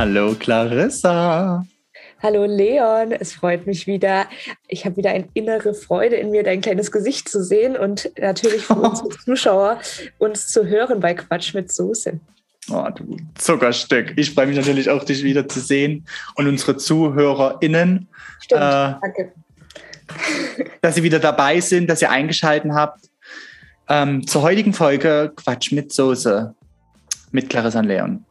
Hallo Clarissa. Hallo Leon, es freut mich wieder. Ich habe wieder eine innere Freude in mir, dein kleines Gesicht zu sehen und natürlich für unsere Zuschauer uns zu hören bei Quatsch mit Soße. Oh, du Zuckerstück. Ich freue mich natürlich auch, dich wieder zu sehen und unsere ZuhörerInnen. Stimmt, äh, danke. Dass Sie wieder dabei sind, dass ihr eingeschaltet habt. Ähm, zur heutigen Folge Quatsch mit Soße mit Clarissa und Leon.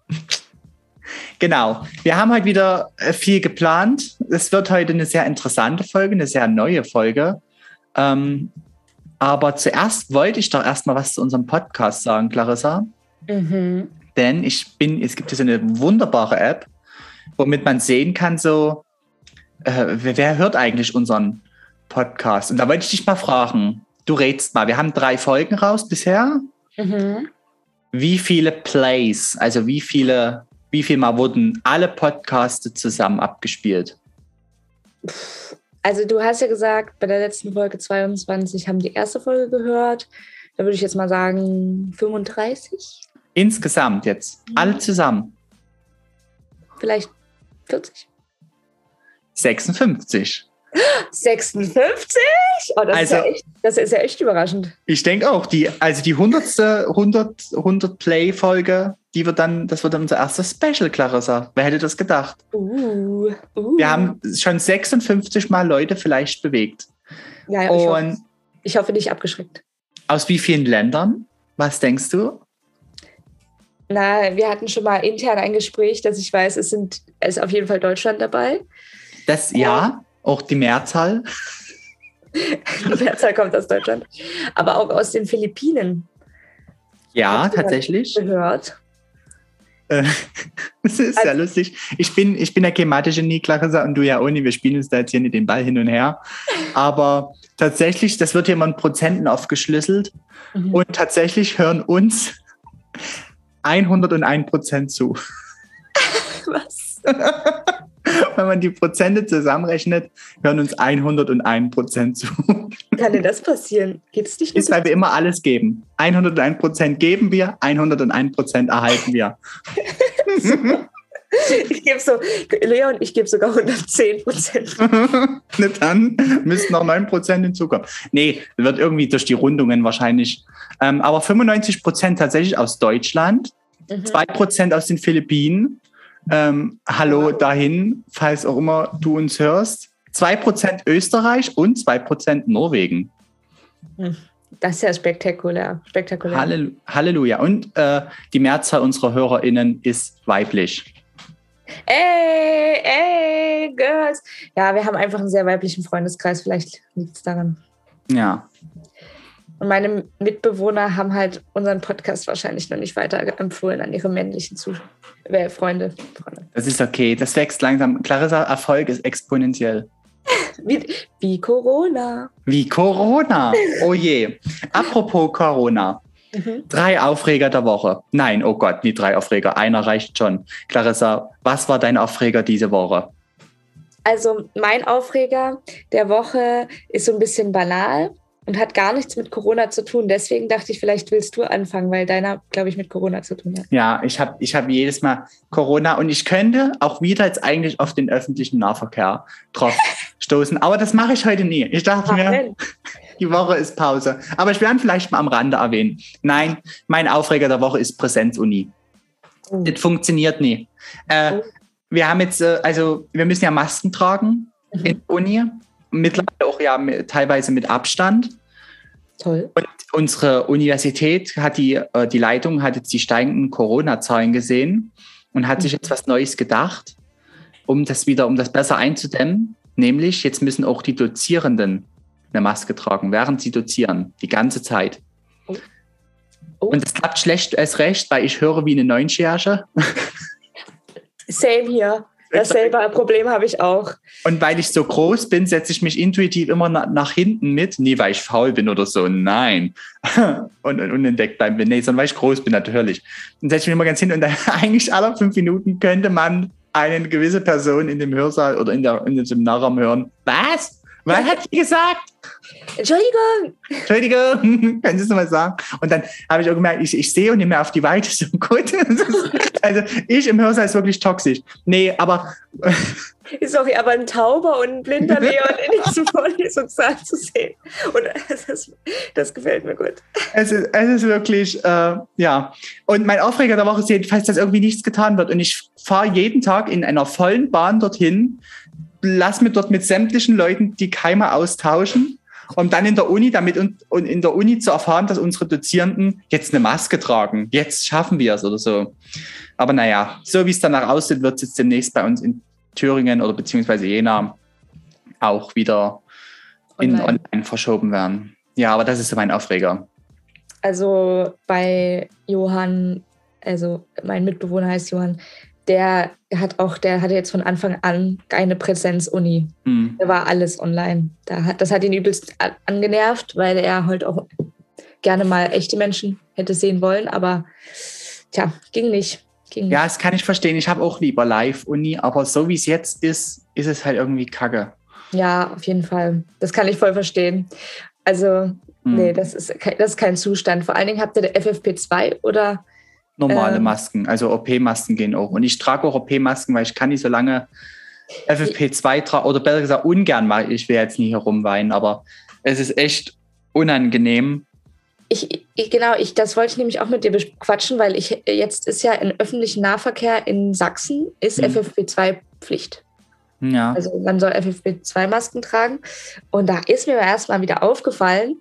Genau. Wir haben heute wieder äh, viel geplant. Es wird heute eine sehr interessante Folge, eine sehr neue Folge. Ähm, aber zuerst wollte ich doch erstmal was zu unserem Podcast sagen, Clarissa. Mhm. Denn ich bin, es gibt hier so eine wunderbare App, womit man sehen kann, so, äh, wer, wer hört eigentlich unseren Podcast? Und da wollte ich dich mal fragen, du redst mal, wir haben drei Folgen raus bisher. Mhm. Wie viele Plays, also wie viele wie viel Mal wurden alle Podcasts zusammen abgespielt? Also du hast ja gesagt, bei der letzten Folge 22 haben die erste Folge gehört. Da würde ich jetzt mal sagen 35. Insgesamt jetzt, mhm. alle zusammen. Vielleicht 40. 56. 56? Oh, das, also, ist ja echt, das ist ja echt überraschend. Ich denke auch, die, also die 100. 100, 100 Play-Folge, die wird dann, das wird dann unser erster Special, Clarissa. Wer hätte das gedacht? Uh, uh. Wir haben schon 56 Mal Leute vielleicht bewegt. Ja, ja ich, hoffe, ich hoffe nicht abgeschreckt. Aus wie vielen Ländern? Was denkst du? Na, wir hatten schon mal intern ein Gespräch, dass ich weiß, es sind, es ist auf jeden Fall Deutschland dabei. Das, ja. Auch die Mehrzahl? die Mehrzahl kommt aus Deutschland. Aber auch aus den Philippinen. Ja, tatsächlich. Gehört. Äh, das ist also, ja lustig. Ich bin, ich bin der klimatische Nie, Clarissa, und du ja auch nicht. Wir spielen uns da jetzt hier nicht den Ball hin und her. Aber tatsächlich, das wird hier mal in Prozenten aufgeschlüsselt. Mhm. Und tatsächlich hören uns 101 Prozent zu. Was? wenn man die Prozente zusammenrechnet, hören uns 101 Prozent zu. Kann denn das passieren? Geht es nicht? Ist, weil wir immer alles geben. 101 Prozent geben wir, 101 Prozent erhalten wir. ich gebe so, Leon, ich gebe sogar 110 Prozent. dann müssten noch 9 Prozent hinzukommen. Nee, wird irgendwie durch die Rundungen wahrscheinlich. Ähm, aber 95 Prozent tatsächlich aus Deutschland, mhm. 2 Prozent aus den Philippinen, ähm, hallo dahin, falls auch immer du uns hörst. 2% Österreich und 2% Norwegen. Das ist ja spektakulär. spektakulär. Halleluja. Und äh, die Mehrzahl unserer HörerInnen ist weiblich. Ey, ey, Girls. Ja, wir haben einfach einen sehr weiblichen Freundeskreis. Vielleicht liegt es daran. Ja. Und meine Mitbewohner haben halt unseren Podcast wahrscheinlich noch nicht weiter empfohlen an ihre männlichen Zuschauer, äh, Freunde, Freunde. Das ist okay. Das wächst langsam. Clarissa, Erfolg ist exponentiell. Wie, wie Corona. Wie Corona. Oh je. Apropos Corona. Mhm. Drei Aufreger der Woche. Nein, oh Gott, nie drei Aufreger. Einer reicht schon. Clarissa, was war dein Aufreger diese Woche? Also mein Aufreger der Woche ist so ein bisschen banal und hat gar nichts mit Corona zu tun. Deswegen dachte ich, vielleicht willst du anfangen, weil deiner, glaube ich, mit Corona zu tun hat. Ja, ich habe ich hab jedes Mal Corona und ich könnte auch wieder jetzt eigentlich auf den öffentlichen Nahverkehr drauf stoßen. Aber das mache ich heute nie. Ich dachte Ach, mir, die Woche ist Pause. Aber ich werde vielleicht mal am Rande erwähnen. Nein, mein Aufreger der Woche ist Präsenzuni. Oh. Das funktioniert nie. Äh, oh. Wir haben jetzt, äh, also wir müssen ja Masken tragen mhm. in Uni mittlerweile auch ja teilweise mit Abstand. Toll. Und unsere Universität hat die, äh, die Leitung hat jetzt die steigenden Corona-Zahlen gesehen und hat mhm. sich jetzt was Neues gedacht, um das wieder, um das besser einzudämmen. Nämlich, jetzt müssen auch die Dozierenden eine Maske tragen, während sie dozieren, die ganze Zeit. Oh. Oh. Und das klappt schlecht als recht, weil ich höre wie eine Neunschärche. Same hier. Dasselbe Problem habe ich auch. Und weil ich so groß bin, setze ich mich intuitiv immer nach, nach hinten mit. Nie, weil ich faul bin oder so. Nein. und, und unentdeckt bleiben will. Nee, sondern weil ich groß bin, natürlich. Dann setze ich mich immer ganz hin und dann eigentlich alle fünf Minuten könnte man eine gewisse Person in dem Hörsaal oder in, der, in dem Seminarraum hören. Was? Was hat sie gesagt? Entschuldigung. Entschuldigung, können Sie es nochmal sagen? Und dann habe ich auch gemerkt, ich, ich sehe und mehr auf die Weite so gut. Also ich im Hörsaal ist wirklich toxisch. Nee, aber... Sorry, aber ein Tauber und ein blinder Leon in diesem Vorlesungssaal zu sehen. Und das, das gefällt mir gut. Es ist, es ist wirklich, äh, ja. Und mein Aufreger der Woche ist jedenfalls, dass irgendwie nichts getan wird. Und ich fahre jeden Tag in einer vollen Bahn dorthin, lass mir dort mit sämtlichen Leuten die Keime austauschen um dann in der Uni damit und, und in der Uni zu erfahren, dass unsere Dozierenden jetzt eine Maske tragen. Jetzt schaffen wir es oder so. Aber naja, so wie es danach aussieht, wird es jetzt demnächst bei uns in Thüringen oder beziehungsweise Jena auch wieder in online. online verschoben werden. Ja, aber das ist so mein Aufreger. Also bei Johann, also mein Mitbewohner heißt Johann, der hat auch, der hatte jetzt von Anfang an keine Präsenz-Uni. Mhm. Da war alles online. Da hat, das hat ihn übelst angenervt, weil er halt auch gerne mal echte Menschen hätte sehen wollen, aber tja, ging nicht. Ging ja, das kann ich verstehen. Ich habe auch lieber Live-Uni, aber so wie es jetzt ist, ist es halt irgendwie kacke. Ja, auf jeden Fall. Das kann ich voll verstehen. Also, mhm. nee, das ist, das ist kein Zustand. Vor allen Dingen habt ihr der FFP2 oder normale ähm, Masken. Also OP-Masken gehen auch. Und ich trage auch OP-Masken, weil ich kann nicht so lange FFP2 tragen, oder besser gesagt ungern mal. Ich will jetzt nie herumweinen, aber es ist echt unangenehm. Ich, ich, genau, ich, das wollte ich nämlich auch mit dir quatschen, weil ich jetzt ist ja im öffentlichen Nahverkehr in Sachsen ist hm. FFP2 Pflicht. Ja. Also man soll FFP2-Masken tragen. Und da ist mir erstmal wieder aufgefallen,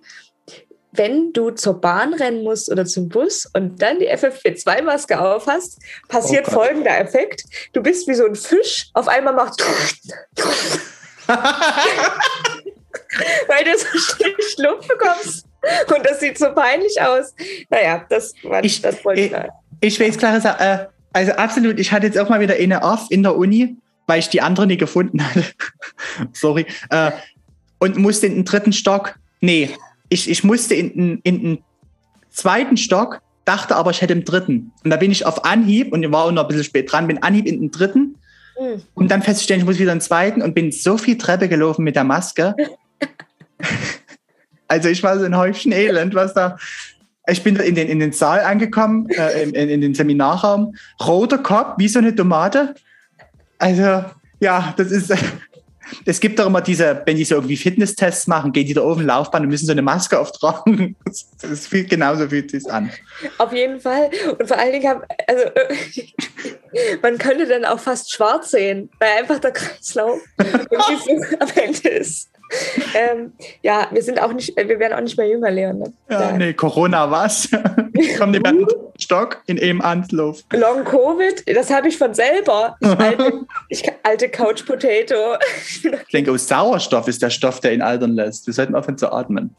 wenn du zur Bahn rennen musst oder zum Bus und dann die FFP2-Maske aufhast, passiert oh folgender Effekt. Du bist wie so ein Fisch, auf einmal macht weil du so schlecht Luft bekommst. Und das sieht so peinlich aus. Naja, das, war, ich, das wollte ich. Ich, ich will jetzt klar sagen, äh, also absolut, ich hatte jetzt auch mal wieder eine off in der Uni, weil ich die andere nie gefunden hatte. Sorry. Äh, und musste in den dritten Stock. Nee, ich, ich musste in, in, den zweiten Stock, dachte aber, ich hätte im dritten. Und da bin ich auf Anhieb und war auch noch ein bisschen spät dran, bin Anhieb in den dritten. Mhm. Und dann feststellen, ich muss wieder in den zweiten und bin so viel Treppe gelaufen mit der Maske. also ich war so ein Häufchen Elend, was da. Ich bin in den, in den Saal angekommen, äh, in, in den Seminarraum. Roter Kopf, wie so eine Tomate. Also, ja, das ist, es gibt doch immer diese, wenn die so irgendwie Fitnesstests machen, gehen die da oben Laufbahn und müssen so eine Maske auftragen. Das, das fühlt genauso fühlt sich an. Auf jeden Fall. Und vor allen Dingen, haben, also man könnte dann auch fast schwarz sehen, weil einfach der Kreislauf am Ende ist. Ähm, ja, wir sind auch nicht, wir werden auch nicht mehr jünger, Leon. Ne? Ja, nee, Corona was? Kommen die beiden Stock in eben Anlauf. Long Covid, das habe ich von selber. Ich alte, ich, alte Couch Potato. ich denke, oh, Sauerstoff ist der Stoff, der ihn altern lässt. Wir sollten aufhören zu atmen.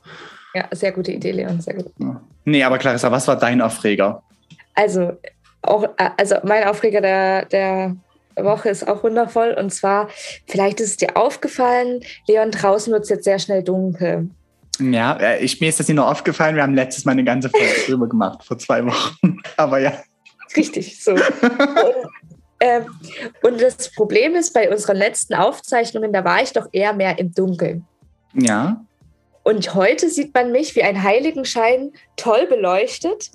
Ja, sehr gute Idee, Leon, sehr gut. Nee, aber Clarissa, was war dein Aufreger? Also, auch, also mein Aufreger der, der Woche ist auch wundervoll. Und zwar, vielleicht ist es dir aufgefallen, Leon, draußen wird es jetzt sehr schnell dunkel. Ja, äh, ich, mir ist das nicht nur aufgefallen. Wir haben letztes Mal eine ganze Folge drüber gemacht, vor zwei Wochen. Aber ja. Richtig, so. und, ähm, und das Problem ist, bei unseren letzten Aufzeichnungen, da war ich doch eher mehr im Dunkeln. Ja. Und heute sieht man mich wie ein Heiligenschein toll beleuchtet,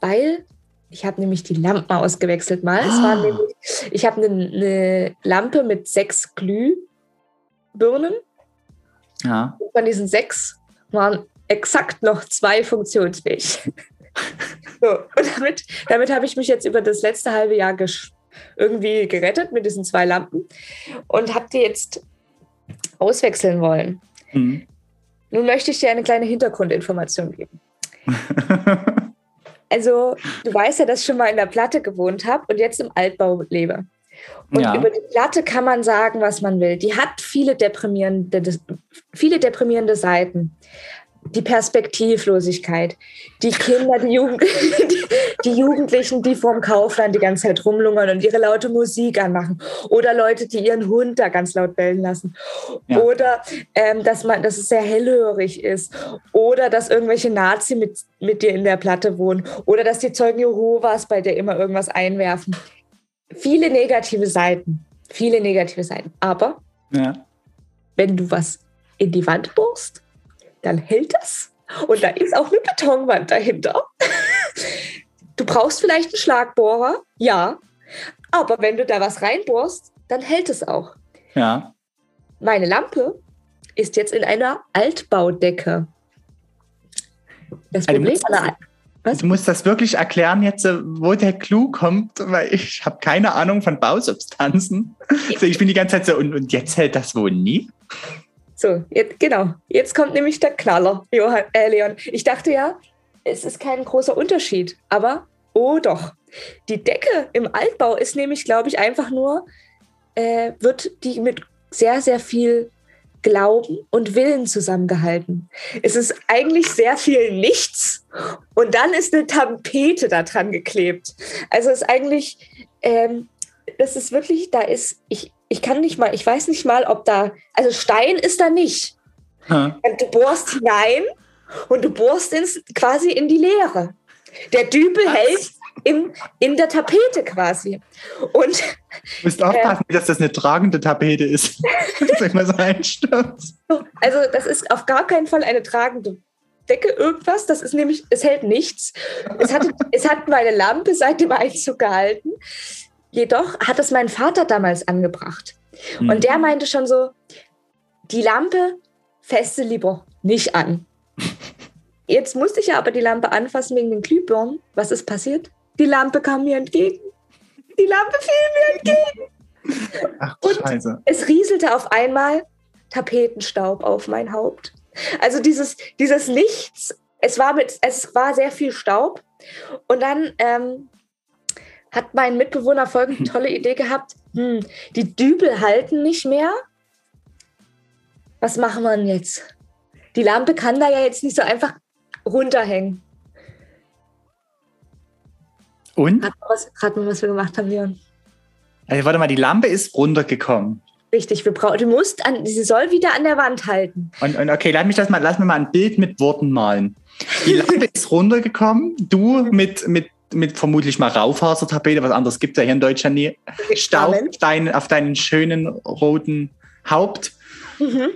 weil ich habe nämlich die Lampen ausgewechselt mal. Ah. nämlich, ich habe eine, eine, Lampe mit sechs Glühbirnen. Ja. Und von diesen sechs waren exakt noch zwei funktionsfähig. so, und damit, damit habe ich mich jetzt über das letzte halbe Jahr irgendwie gerettet mit diesen zwei Lampen und habe die jetzt auswechseln wollen. Mhm. Nun möchte ich dir eine kleine Hintergrundinformation geben. Also, du weißt ja, dass ich schon mal in der Platte gewohnt habe und jetzt im Altbau lebe. Und ja. über die Platte kann man sagen, was man will. Die hat viele deprimierende, viele deprimierende Seiten die Perspektivlosigkeit, die Kinder, die, Jugend die, die, Jugendlichen, die vorm Kaufland die ganze Zeit rumlungern und ihre laute Musik anmachen oder Leute, die ihren Hund da ganz laut bellen lassen ja. oder ähm, dass man, dass es sehr hellhörig ist oder dass irgendwelche Nazi mit, mit dir in der Platte wohnen oder dass die Zeugen Jehovas bei dir immer irgendwas einwerfen. Viele negative Seiten, viele negative Seiten. Aber ja. wenn du was in die Wand bohrst, dann hält das. Und da ist auch eine Betonwand dahinter. Du brauchst vielleicht einen Schlagbohrer, ja. Aber wenn du da was reinbohrst, dann hält es auch. Ja. Meine Lampe ist jetzt in einer Altbaudecke. Das also Problem also was? Du musst das wirklich erklären jetzt, äh, wo der Clou kommt, weil ich habe keine Ahnung von Bausubstanzen. Also ich bin die ganze Zeit so, und, und jetzt hält das wohl nie? So, jetzt, genau. Jetzt kommt nämlich der Knaller, Johann, äh, Leon. Ich dachte ja, es ist kein großer Unterschied, aber oh doch. Die Decke im Altbau ist nämlich, glaube ich, einfach nur, äh, wird die mit sehr, sehr viel Glauben und Willen zusammengehalten. Es ist eigentlich sehr viel nichts und dann ist eine Tapete da dran geklebt. Also es ist eigentlich, ähm, das ist wirklich, da ist, ich, ich kann nicht mal, ich weiß nicht mal, ob da, also Stein ist da nicht. Hm. Du bohrst hinein und du bohrst ins, quasi in die Leere. Der Dübel Was? hält im, in der Tapete quasi. Und, du musst aufpassen, äh, dass das eine tragende Tapete ist. dass immer so einstürzt. Also das ist auf gar keinen Fall eine tragende Decke irgendwas. Das ist nämlich, es hält nichts. Es hat, es hat meine Lampe seit dem Einzug gehalten. Jedoch hat es mein Vater damals angebracht. Mhm. Und der meinte schon so, die Lampe feste lieber nicht an. Jetzt musste ich ja aber die Lampe anfassen wegen den Glühbirnen. Was ist passiert? Die Lampe kam mir entgegen. Die Lampe fiel mir entgegen. Ach, und Scheiße. es rieselte auf einmal Tapetenstaub auf mein Haupt. Also dieses, dieses Nichts, es war, mit, es war sehr viel Staub. Und dann ähm, hat mein Mitbewohner folgende tolle Idee gehabt. Hm, die Dübel halten nicht mehr. Was machen wir denn jetzt? Die Lampe kann da ja jetzt nicht so einfach runterhängen. Und? Rat mal, was, rat mal, was wir gemacht haben, Leon. Also, warte mal, die Lampe ist runtergekommen. Richtig, wir brauchen, du musst an, sie soll wieder an der Wand halten. Und, und okay, lass mich das mal, lass mir mal ein Bild mit Worten malen. Die Lampe ist runtergekommen, du mit, mit, mit vermutlich mal Raufasertapete, was anderes gibt es ja hier in Deutschland nie. Staub dein, auf deinen schönen roten Haupt. Mhm.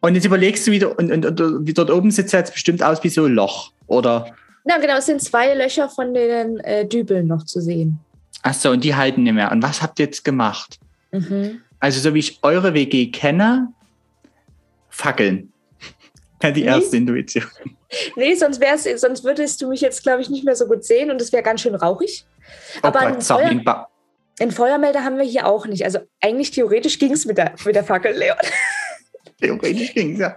Und jetzt überlegst du wieder, und, und, und wie dort oben sitzt jetzt bestimmt aus wie so ein Loch, oder? Na genau, es sind zwei Löcher von den äh, Dübeln noch zu sehen. Achso, und die halten nicht mehr. Und was habt ihr jetzt gemacht? Mhm. Also, so wie ich eure WG kenne, Fackeln. Ja, die erste. Intuition. Nee, sonst, wär's, sonst würdest du mich jetzt, glaube ich, nicht mehr so gut sehen und es wäre ganz schön rauchig. Oh Aber sorry, Feuer, einen Feuermelder haben wir hier auch nicht. Also eigentlich theoretisch ging es mit der, mit der Fackel, Leon. Theoretisch ging es, ja.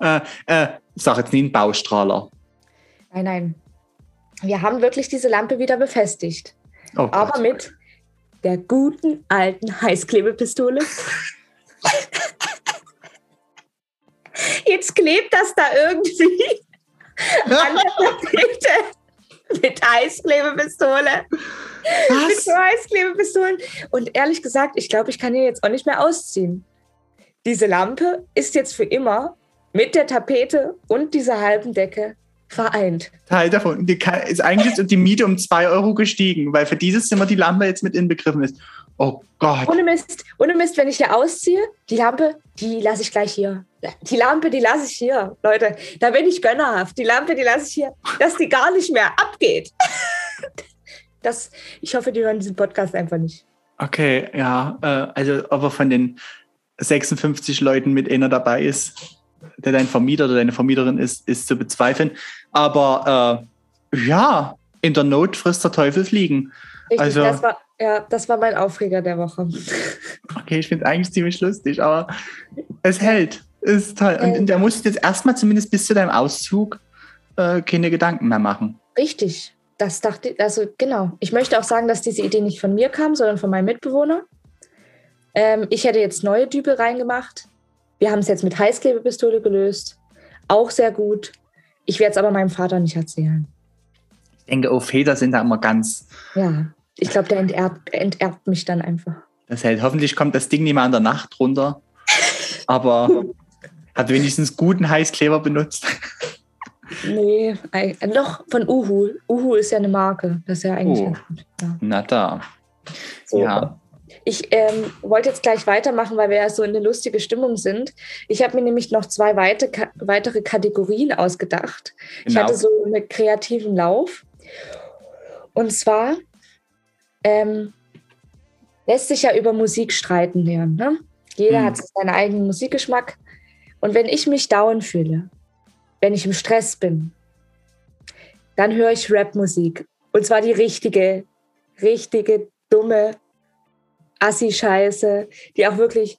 Äh, äh, sag jetzt nie einen Baustrahler. Nein, nein. Wir haben wirklich diese Lampe wieder befestigt. Oh aber mit der guten alten Heißklebepistole. Jetzt klebt das da irgendwie an der Tapete mit Heißklebepistole. Was? Mit so Heißklebepistolen. Und ehrlich gesagt, ich glaube, ich kann hier jetzt auch nicht mehr ausziehen. Diese Lampe ist jetzt für immer mit der Tapete und dieser halben Decke vereint. Teil davon. Die kann, ist eigentlich die Miete um zwei Euro gestiegen, weil für dieses Zimmer die Lampe jetzt mit inbegriffen ist. Oh Gott. Ohne Mist, ohne Mist, wenn ich hier ausziehe, die Lampe, die lasse ich gleich hier. Die Lampe, die lasse ich hier. Leute, da bin ich gönnerhaft. Die Lampe, die lasse ich hier, dass die gar nicht mehr abgeht. Das, ich hoffe, die hören diesen Podcast einfach nicht. Okay, ja. Äh, also, aber von den 56 Leuten mit einer dabei ist, der dein Vermieter oder deine Vermieterin ist, ist zu bezweifeln. Aber äh, ja, in der Not frisst der Teufel fliegen. Richtig, also, das war, ja, das war mein Aufreger der Woche. Okay, ich finde es eigentlich ziemlich lustig, aber es hält. Ist toll. Und, und da musst du jetzt erstmal zumindest bis zu deinem Auszug äh, keine Gedanken mehr machen. Richtig. Das dachte ich, also genau. Ich möchte auch sagen, dass diese Idee nicht von mir kam, sondern von meinem Mitbewohner. Ähm, ich hätte jetzt neue Dübel reingemacht. Wir haben es jetzt mit Heißklebepistole gelöst. Auch sehr gut. Ich werde es aber meinem Vater nicht erzählen. Ich denke, oh, Väter sind da immer ganz. Ja, ich glaube, der enterbt, enterbt mich dann einfach. Das hält. Hoffentlich kommt das Ding nicht mal in der Nacht runter. Aber hat wenigstens guten Heißkleber benutzt. Nee, noch von Uhu. Uhu ist ja eine Marke. Das ist ja eigentlich oh. Ja. Na da. So. Ja. Ich ähm, wollte jetzt gleich weitermachen, weil wir ja so in eine lustige Stimmung sind. Ich habe mir nämlich noch zwei weite, weitere Kategorien ausgedacht. Genau. Ich hatte so einen kreativen Lauf. Und zwar ähm, lässt sich ja über Musik streiten lernen. Ne? Jeder hm. hat seinen eigenen Musikgeschmack. Und wenn ich mich down fühle, wenn ich im Stress bin, dann höre ich Rapmusik. Und zwar die richtige, richtige, dumme Assi-Scheiße, die auch wirklich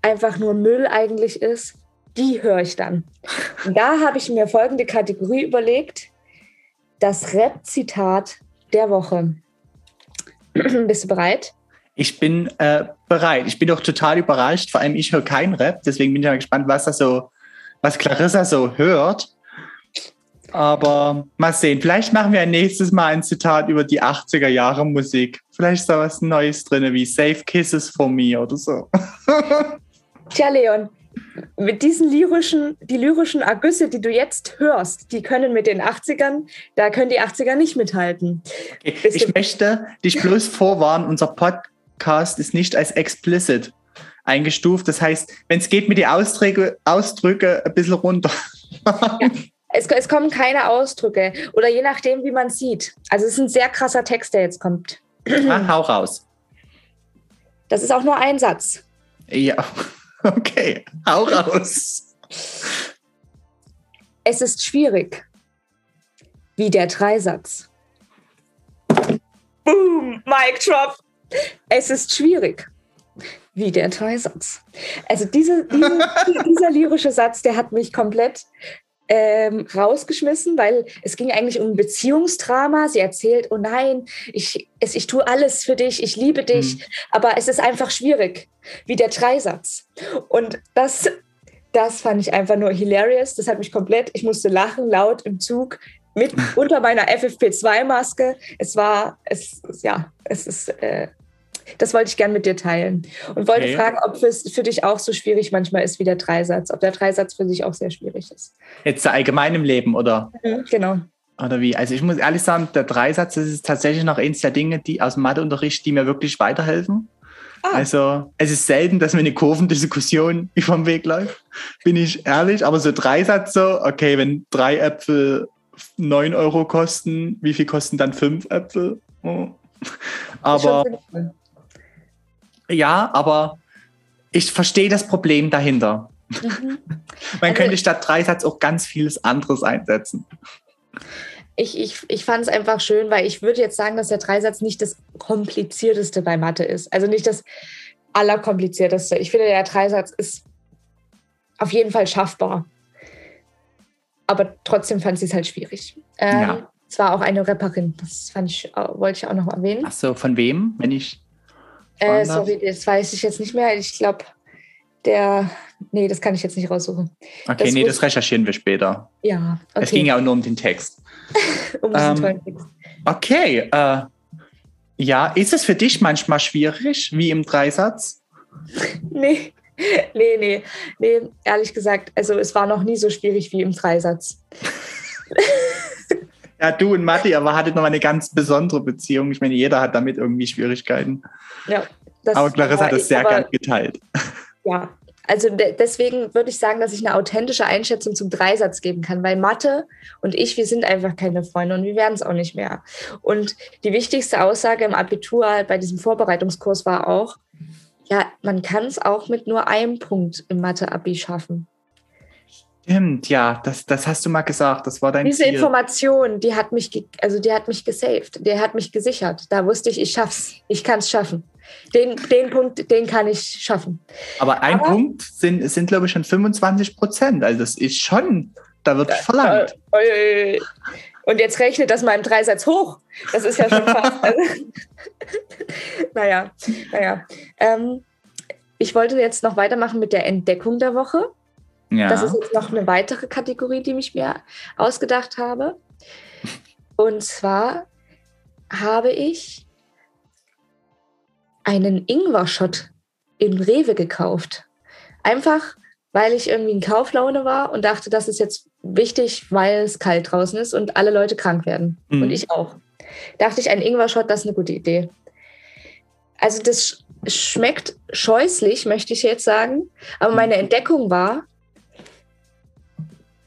einfach nur Müll eigentlich ist, die höre ich dann. Und da habe ich mir folgende Kategorie überlegt: Das Rap-Zitat der Woche. Bist du bereit? Ich bin äh, bereit. Ich bin doch total überrascht. Vor allem, ich höre keinen Rap, deswegen bin ich mal gespannt, was da so, was Clarissa so hört. Aber mal sehen. Vielleicht machen wir ein nächstes Mal ein Zitat über die 80er Jahre Musik. Vielleicht ist da was Neues drin, wie Safe Kisses for Me oder so. Tja, Leon, mit diesen lyrischen, die lyrischen Ergüsse, die du jetzt hörst, die können mit den 80ern, da können die 80er nicht mithalten. Okay. Ich möchte dich bloß vorwarnen, unser Podcast ist nicht als explicit eingestuft. Das heißt, wenn es geht, mit die Ausdrücke, Ausdrücke ein bisschen runter. Ja. Es, es, kommen keine Ausdrücke oder je nachdem, wie man sieht. Also es ist ein sehr krasser Text, der jetzt kommt. Ah, hau raus. Das ist auch nur ein Satz. Ja, okay, hau raus. Es ist schwierig, wie der Dreisatz. Boom, Mic Drop. Es ist schwierig, wie der Dreisatz. Also diese, diese, dieser lyrische Satz, der hat mich komplett ähm, rausgeschmissen, weil es ging eigentlich um ein Beziehungsdrama. Sie erzählt, oh nein, ich, es, ich tue alles für dich, ich liebe dich, mhm. aber es ist einfach schwierig, wie der Dreisatz. Und das, das fand ich einfach nur hilarious. Das hat mich komplett, ich musste lachen, laut im Zug, mit unter meiner FFP2-Maske. Es war, es, ja, es ist äh, das wollte ich gerne mit dir teilen. Und wollte okay. fragen, ob es für dich auch so schwierig manchmal ist wie der Dreisatz. Ob der Dreisatz für dich auch sehr schwierig ist. Jetzt allgemein im Leben, oder? Mhm, genau. Oder wie? Also ich muss ehrlich sagen, der Dreisatz das ist tatsächlich noch eins der Dinge, die aus dem Matheunterricht, die mir wirklich weiterhelfen. Ah. Also es ist selten, dass mir eine Kurvendiskussion über den Weg läuft, bin ich ehrlich. Aber so Dreisatz so, okay, wenn drei Äpfel 9 Euro kosten, wie viel kosten dann fünf Äpfel? Oh. Aber ja, aber ich verstehe das Problem dahinter. Mhm. Man also, könnte statt Dreisatz auch ganz vieles anderes einsetzen. Ich, ich, ich fand es einfach schön, weil ich würde jetzt sagen, dass der Dreisatz nicht das komplizierteste bei Mathe ist. Also nicht das allerkomplizierteste. Ich finde, der Dreisatz ist auf jeden Fall schaffbar. Aber trotzdem fand sie es halt schwierig. Ähm, ja. Es war auch eine Rapperin, das fand ich, wollte ich auch noch erwähnen. Ach so, von wem, wenn ich äh, sorry, das weiß ich jetzt nicht mehr. Ich glaube, der. Nee, das kann ich jetzt nicht raussuchen. Okay, das nee, das recherchieren wir später. Ja. Okay. Es ging ja auch nur um den Text. um diesen ähm, tollen Text. Okay. Äh, ja, ist es für dich manchmal schwierig, wie im Dreisatz? nee. Nee, nee, nee, ehrlich gesagt, also es war noch nie so schwierig wie im Dreisatz. Ja, du und Matti, aber hattet noch eine ganz besondere Beziehung. Ich meine, jeder hat damit irgendwie Schwierigkeiten. Ja. Das, aber Clarissa hat das sehr aber, gern geteilt. Ja, also de deswegen würde ich sagen, dass ich eine authentische Einschätzung zum Dreisatz geben kann, weil Mathe und ich, wir sind einfach keine Freunde und wir werden es auch nicht mehr. Und die wichtigste Aussage im Abitur bei diesem Vorbereitungskurs war auch, ja, man kann es auch mit nur einem Punkt im Mathe-Abi schaffen. Stimmt, ja, das, das hast du mal gesagt. Das war dein Diese Ziel. Information, die hat mich, also die hat mich gesaved, der hat mich gesichert. Da wusste ich, ich schaff's, ich kann es schaffen. Den, den Punkt, den kann ich schaffen. Aber ein Aber, Punkt sind, sind, glaube ich, schon 25 Prozent. Also das ist schon, da wird verlangt. Äh, und jetzt rechnet das mal im Dreisatz hoch. Das ist ja schon fast. also, naja, naja. Ähm, ich wollte jetzt noch weitermachen mit der Entdeckung der Woche. Ja. Das ist jetzt noch eine weitere Kategorie, die ich mir ausgedacht habe. Und zwar habe ich einen Ingwer-Shot in Rewe gekauft. Einfach, weil ich irgendwie in Kauflaune war und dachte, das ist jetzt wichtig, weil es kalt draußen ist und alle Leute krank werden. Mhm. Und ich auch. Dachte ich, ein Ingwer-Shot, das ist eine gute Idee. also das schmeckt scheußlich, möchte ich jetzt sagen. Aber meine Entdeckung war,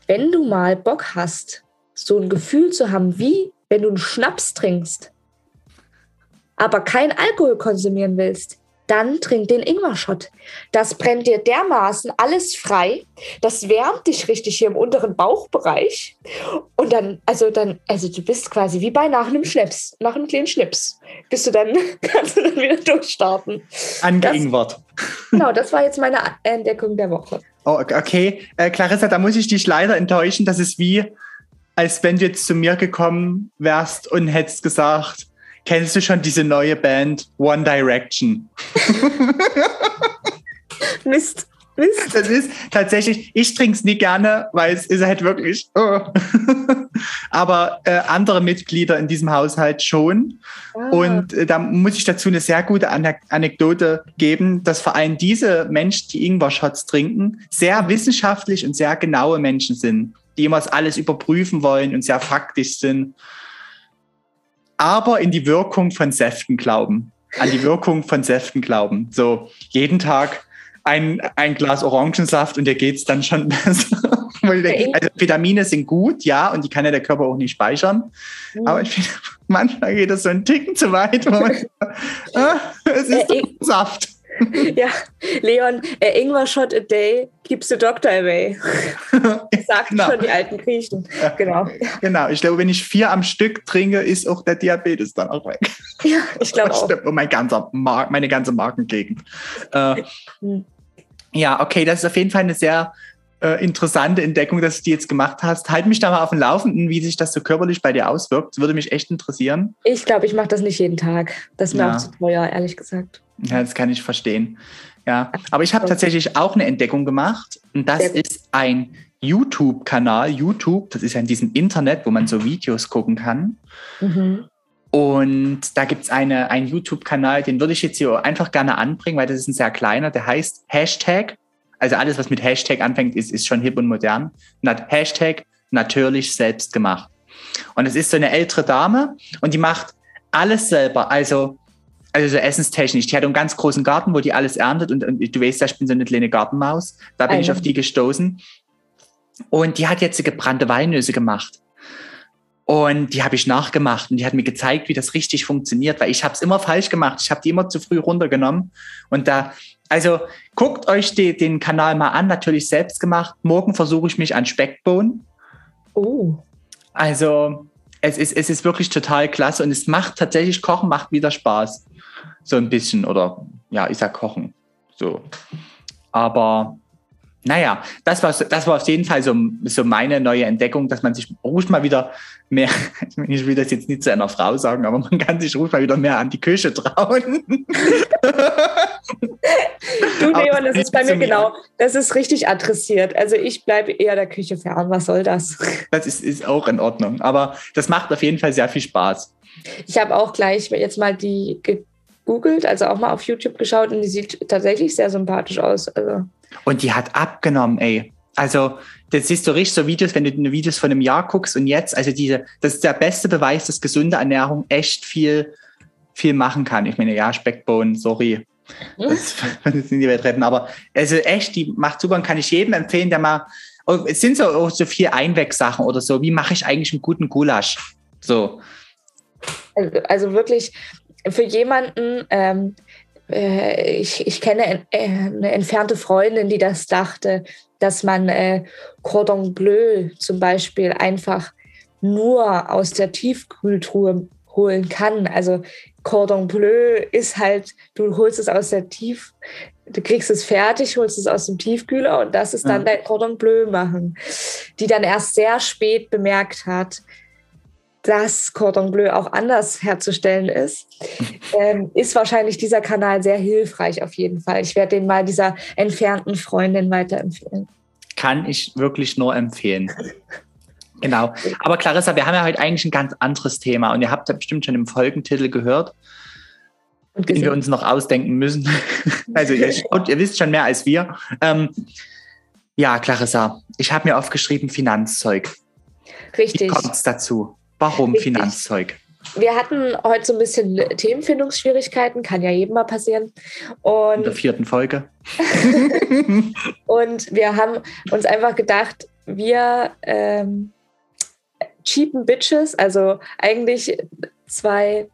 wenn du mal Bock hast, so ein Gefühl zu haben, wie wenn du einen Schnaps trinkst, aber kein Alkohol konsumieren willst, dann trink den Ingwer-Shot. Das brennt dir dermaßen alles frei. Das wärmt dich richtig hier im unteren Bauchbereich. Und dann, also dann, also du bist quasi wie bei nach einem Schnips, nach einem kleinen Schnips. Bist du dann, kannst du dann wieder durchstarten. Angeingwort. Genau, das war jetzt meine Entdeckung der Woche. Oh, okay. Äh, Clarissa, da muss ich dich leider enttäuschen. Das ist wie, als wenn du jetzt zu mir gekommen wärst und hättest gesagt, Kennst du schon diese neue Band One Direction? Mist. Mist. Das ist tatsächlich, ich trinke es nie gerne, weil es ist halt wirklich. Oh. Aber äh, andere Mitglieder in diesem Haushalt schon. Ah. Und äh, da muss ich dazu eine sehr gute Anekdote geben, dass vor allem diese Menschen, die Ingwer-Shots trinken, sehr wissenschaftlich und sehr genaue Menschen sind, die immer alles überprüfen wollen und sehr faktisch sind aber in die Wirkung von Säften glauben. An die Wirkung von Säften glauben. So jeden Tag ein, ein Glas Orangensaft und dir geht es dann schon besser. also Vitamine sind gut, ja, und die kann ja der Körper auch nicht speichern. Mhm. Aber ich finde, manchmal geht das so ein Ticken zu weit. Ah, es ist äh, Saft. ja, Leon, a Ingwer shot a day keeps the doctor away. Sagten genau. schon die alten Griechen. Genau. Genau. Ich glaube, wenn ich vier am Stück trinke, ist auch der Diabetes dann auch weg. Ja, ich glaube auch. Und mein ganzer Mar meine ganze Markengegend. Äh, hm. Ja, okay, das ist auf jeden Fall eine sehr äh, interessante Entdeckung, dass du die jetzt gemacht hast. Halt mich da mal auf dem Laufenden, wie sich das so körperlich bei dir auswirkt. Das würde mich echt interessieren. Ich glaube, ich mache das nicht jeden Tag. Das ist mir ja. auch zu teuer, ehrlich gesagt. Ja, das kann ich verstehen. Ja, aber ich habe tatsächlich auch eine Entdeckung gemacht und das ist ein YouTube-Kanal. YouTube, das ist ja in diesem Internet, wo man so Videos gucken kann. Mhm. Und da gibt es eine, einen YouTube-Kanal, den würde ich jetzt hier einfach gerne anbringen, weil das ist ein sehr kleiner, der heißt Hashtag also alles, was mit Hashtag anfängt, ist, ist schon hip und modern. Hashtag natürlich selbst gemacht. Und es ist so eine ältere Dame und die macht alles selber. Also, also so essenstechnisch. Die hat einen ganz großen Garten, wo die alles erntet und, und du weißt, ich bin so eine kleine Gartenmaus. Da bin also. ich auf die gestoßen. Und die hat jetzt gebrannte Walnüsse gemacht. Und die habe ich nachgemacht und die hat mir gezeigt, wie das richtig funktioniert, weil ich habe es immer falsch gemacht. Ich habe die immer zu früh runtergenommen. Und da also guckt euch die, den Kanal mal an, natürlich selbst gemacht. Morgen versuche ich mich an Speckbohnen. Oh. Also es ist, es ist wirklich total klasse und es macht tatsächlich Kochen macht wieder Spaß. So ein bisschen oder ja, ich sag Kochen. So. Aber naja, das war, das war auf jeden Fall so, so meine neue Entdeckung, dass man sich ruhig mal wieder mehr, ich will das jetzt nicht zu einer Frau sagen, aber man kann sich ruhig mal wieder mehr an die Küche trauen. du, Leon, das ist bei mir genau, das ist richtig adressiert. Also ich bleibe eher der Küche fern, was soll das? Das ist, ist auch in Ordnung, aber das macht auf jeden Fall sehr viel Spaß. Ich habe auch gleich jetzt mal die gegoogelt, also auch mal auf YouTube geschaut und die sieht tatsächlich sehr sympathisch aus. Also und die hat abgenommen, ey. Also, das siehst du richtig so Videos, wenn du Videos von einem Jahr guckst und jetzt, also diese, das ist der beste Beweis, dass gesunde Ernährung echt viel, viel machen kann. Ich meine, ja, Speckbohnen, sorry. Hm? Das, das sind die Welt retten, aber also echt, die macht super und kann ich jedem empfehlen, der mal, oh, es sind so, oh, so vier Einwegsachen oder so. Wie mache ich eigentlich einen guten Gulasch? So. Also, also wirklich für jemanden, ähm, äh, ich, ich kenne äh, eine entfernte Freundin, die das dachte, dass man äh, Cordon Bleu zum Beispiel einfach nur aus der Tiefkühltruhe holen kann. Also Cordon Bleu ist halt, du holst es aus der Tief, du kriegst es fertig, holst es aus dem Tiefkühler und das ist dann ja. dein Cordon Bleu machen, die dann erst sehr spät bemerkt hat, dass Cordon Bleu auch anders herzustellen ist, ähm, ist wahrscheinlich dieser Kanal sehr hilfreich auf jeden Fall. Ich werde den mal dieser entfernten Freundin weiterempfehlen. Kann ich wirklich nur empfehlen. Genau. Aber Clarissa, wir haben ja heute eigentlich ein ganz anderes Thema und ihr habt ja bestimmt schon im Folgentitel gehört, den wir uns noch ausdenken müssen. also ihr, ihr, wisst schon mehr als wir. Ähm, ja, Clarissa, ich habe mir aufgeschrieben Finanzzeug. Richtig. Wie kommt es dazu? Warum Richtig. Finanzzeug? wir hatten heute so ein bisschen Themenfindungsschwierigkeiten, kann ja jedem mal passieren. Und In der vierten Folge. und wir haben uns einfach gedacht, wir ähm, cheapen Bitches, also eigentlich zwei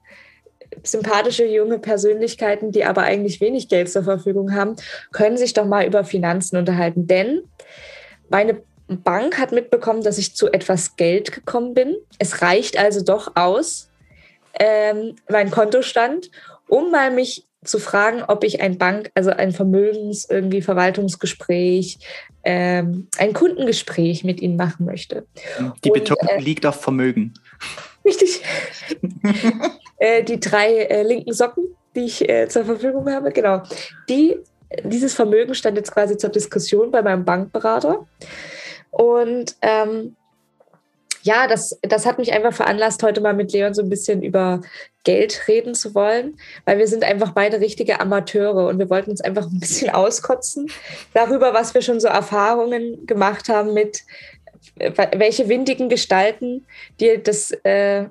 sympathische junge Persönlichkeiten, die aber eigentlich wenig Geld zur Verfügung haben, können sich doch mal über Finanzen unterhalten. Denn meine Bank hat mitbekommen, dass ich zu etwas Geld gekommen bin. Es reicht also doch aus, ähm, mein Kontostand, um mal mich zu fragen, ob ich ein Bank, also ein Vermögens-, irgendwie Verwaltungsgespräch, ähm, ein Kundengespräch mit ihnen machen möchte. Die Betonung äh, liegt auf Vermögen. Richtig. äh, die drei äh, linken Socken, die ich äh, zur Verfügung habe, genau. Die, dieses Vermögen stand jetzt quasi zur Diskussion bei meinem Bankberater. Und ähm, ja, das, das hat mich einfach veranlasst, heute mal mit Leon so ein bisschen über Geld reden zu wollen, weil wir sind einfach beide richtige Amateure und wir wollten uns einfach ein bisschen auskotzen darüber, was wir schon so Erfahrungen gemacht haben mit welche windigen Gestalten dir das äh,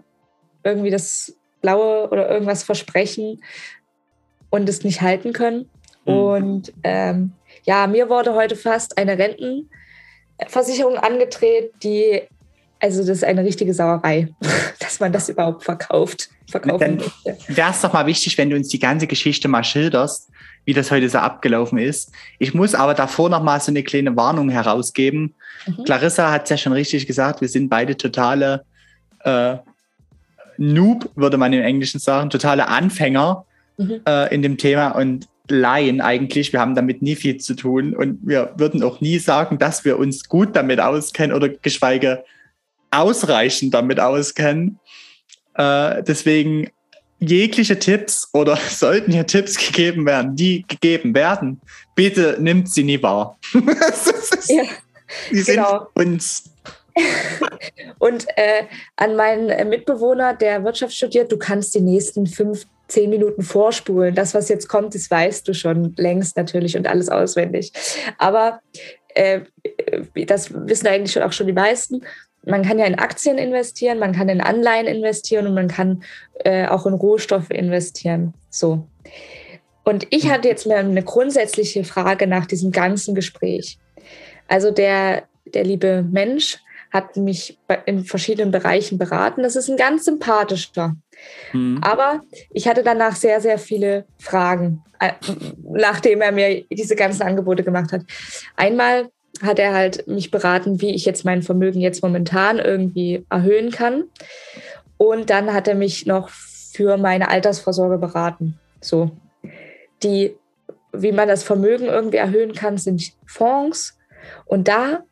irgendwie das Blaue oder irgendwas versprechen und es nicht halten können. Mhm. Und ähm, ja, mir wurde heute fast eine Rentenversicherung angedreht, die also das ist eine richtige Sauerei, dass man das überhaupt verkauft. Verkaufen wäre es doch mal wichtig, wenn du uns die ganze Geschichte mal schilderst, wie das heute so abgelaufen ist. Ich muss aber davor noch mal so eine kleine Warnung herausgeben. Mhm. Clarissa hat es ja schon richtig gesagt, wir sind beide totale äh, Noob, würde man im Englischen sagen, totale Anfänger mhm. äh, in dem Thema und Laien eigentlich. Wir haben damit nie viel zu tun und wir würden auch nie sagen, dass wir uns gut damit auskennen oder geschweige ausreichend damit auskennen. Äh, deswegen jegliche Tipps oder sollten hier Tipps gegeben werden, die gegeben werden, bitte nimmt sie nie wahr. ja, die sind genau. uns. Und äh, an meinen Mitbewohner, der Wirtschaft studiert, du kannst die nächsten fünf, zehn Minuten vorspulen. Das, was jetzt kommt, das weißt du schon längst natürlich und alles auswendig. Aber äh, das wissen eigentlich auch schon die meisten man kann ja in Aktien investieren, man kann in Anleihen investieren und man kann äh, auch in Rohstoffe investieren. So. Und ich hatte jetzt mal eine grundsätzliche Frage nach diesem ganzen Gespräch. Also der, der liebe Mensch hat mich in verschiedenen Bereichen beraten. Das ist ein ganz sympathischer. Mhm. Aber ich hatte danach sehr, sehr viele Fragen, äh, nachdem er mir diese ganzen Angebote gemacht hat. Einmal hat er halt mich beraten, wie ich jetzt mein Vermögen jetzt momentan irgendwie erhöhen kann. Und dann hat er mich noch für meine Altersvorsorge beraten. So, die, wie man das Vermögen irgendwie erhöhen kann, sind Fonds. Und da,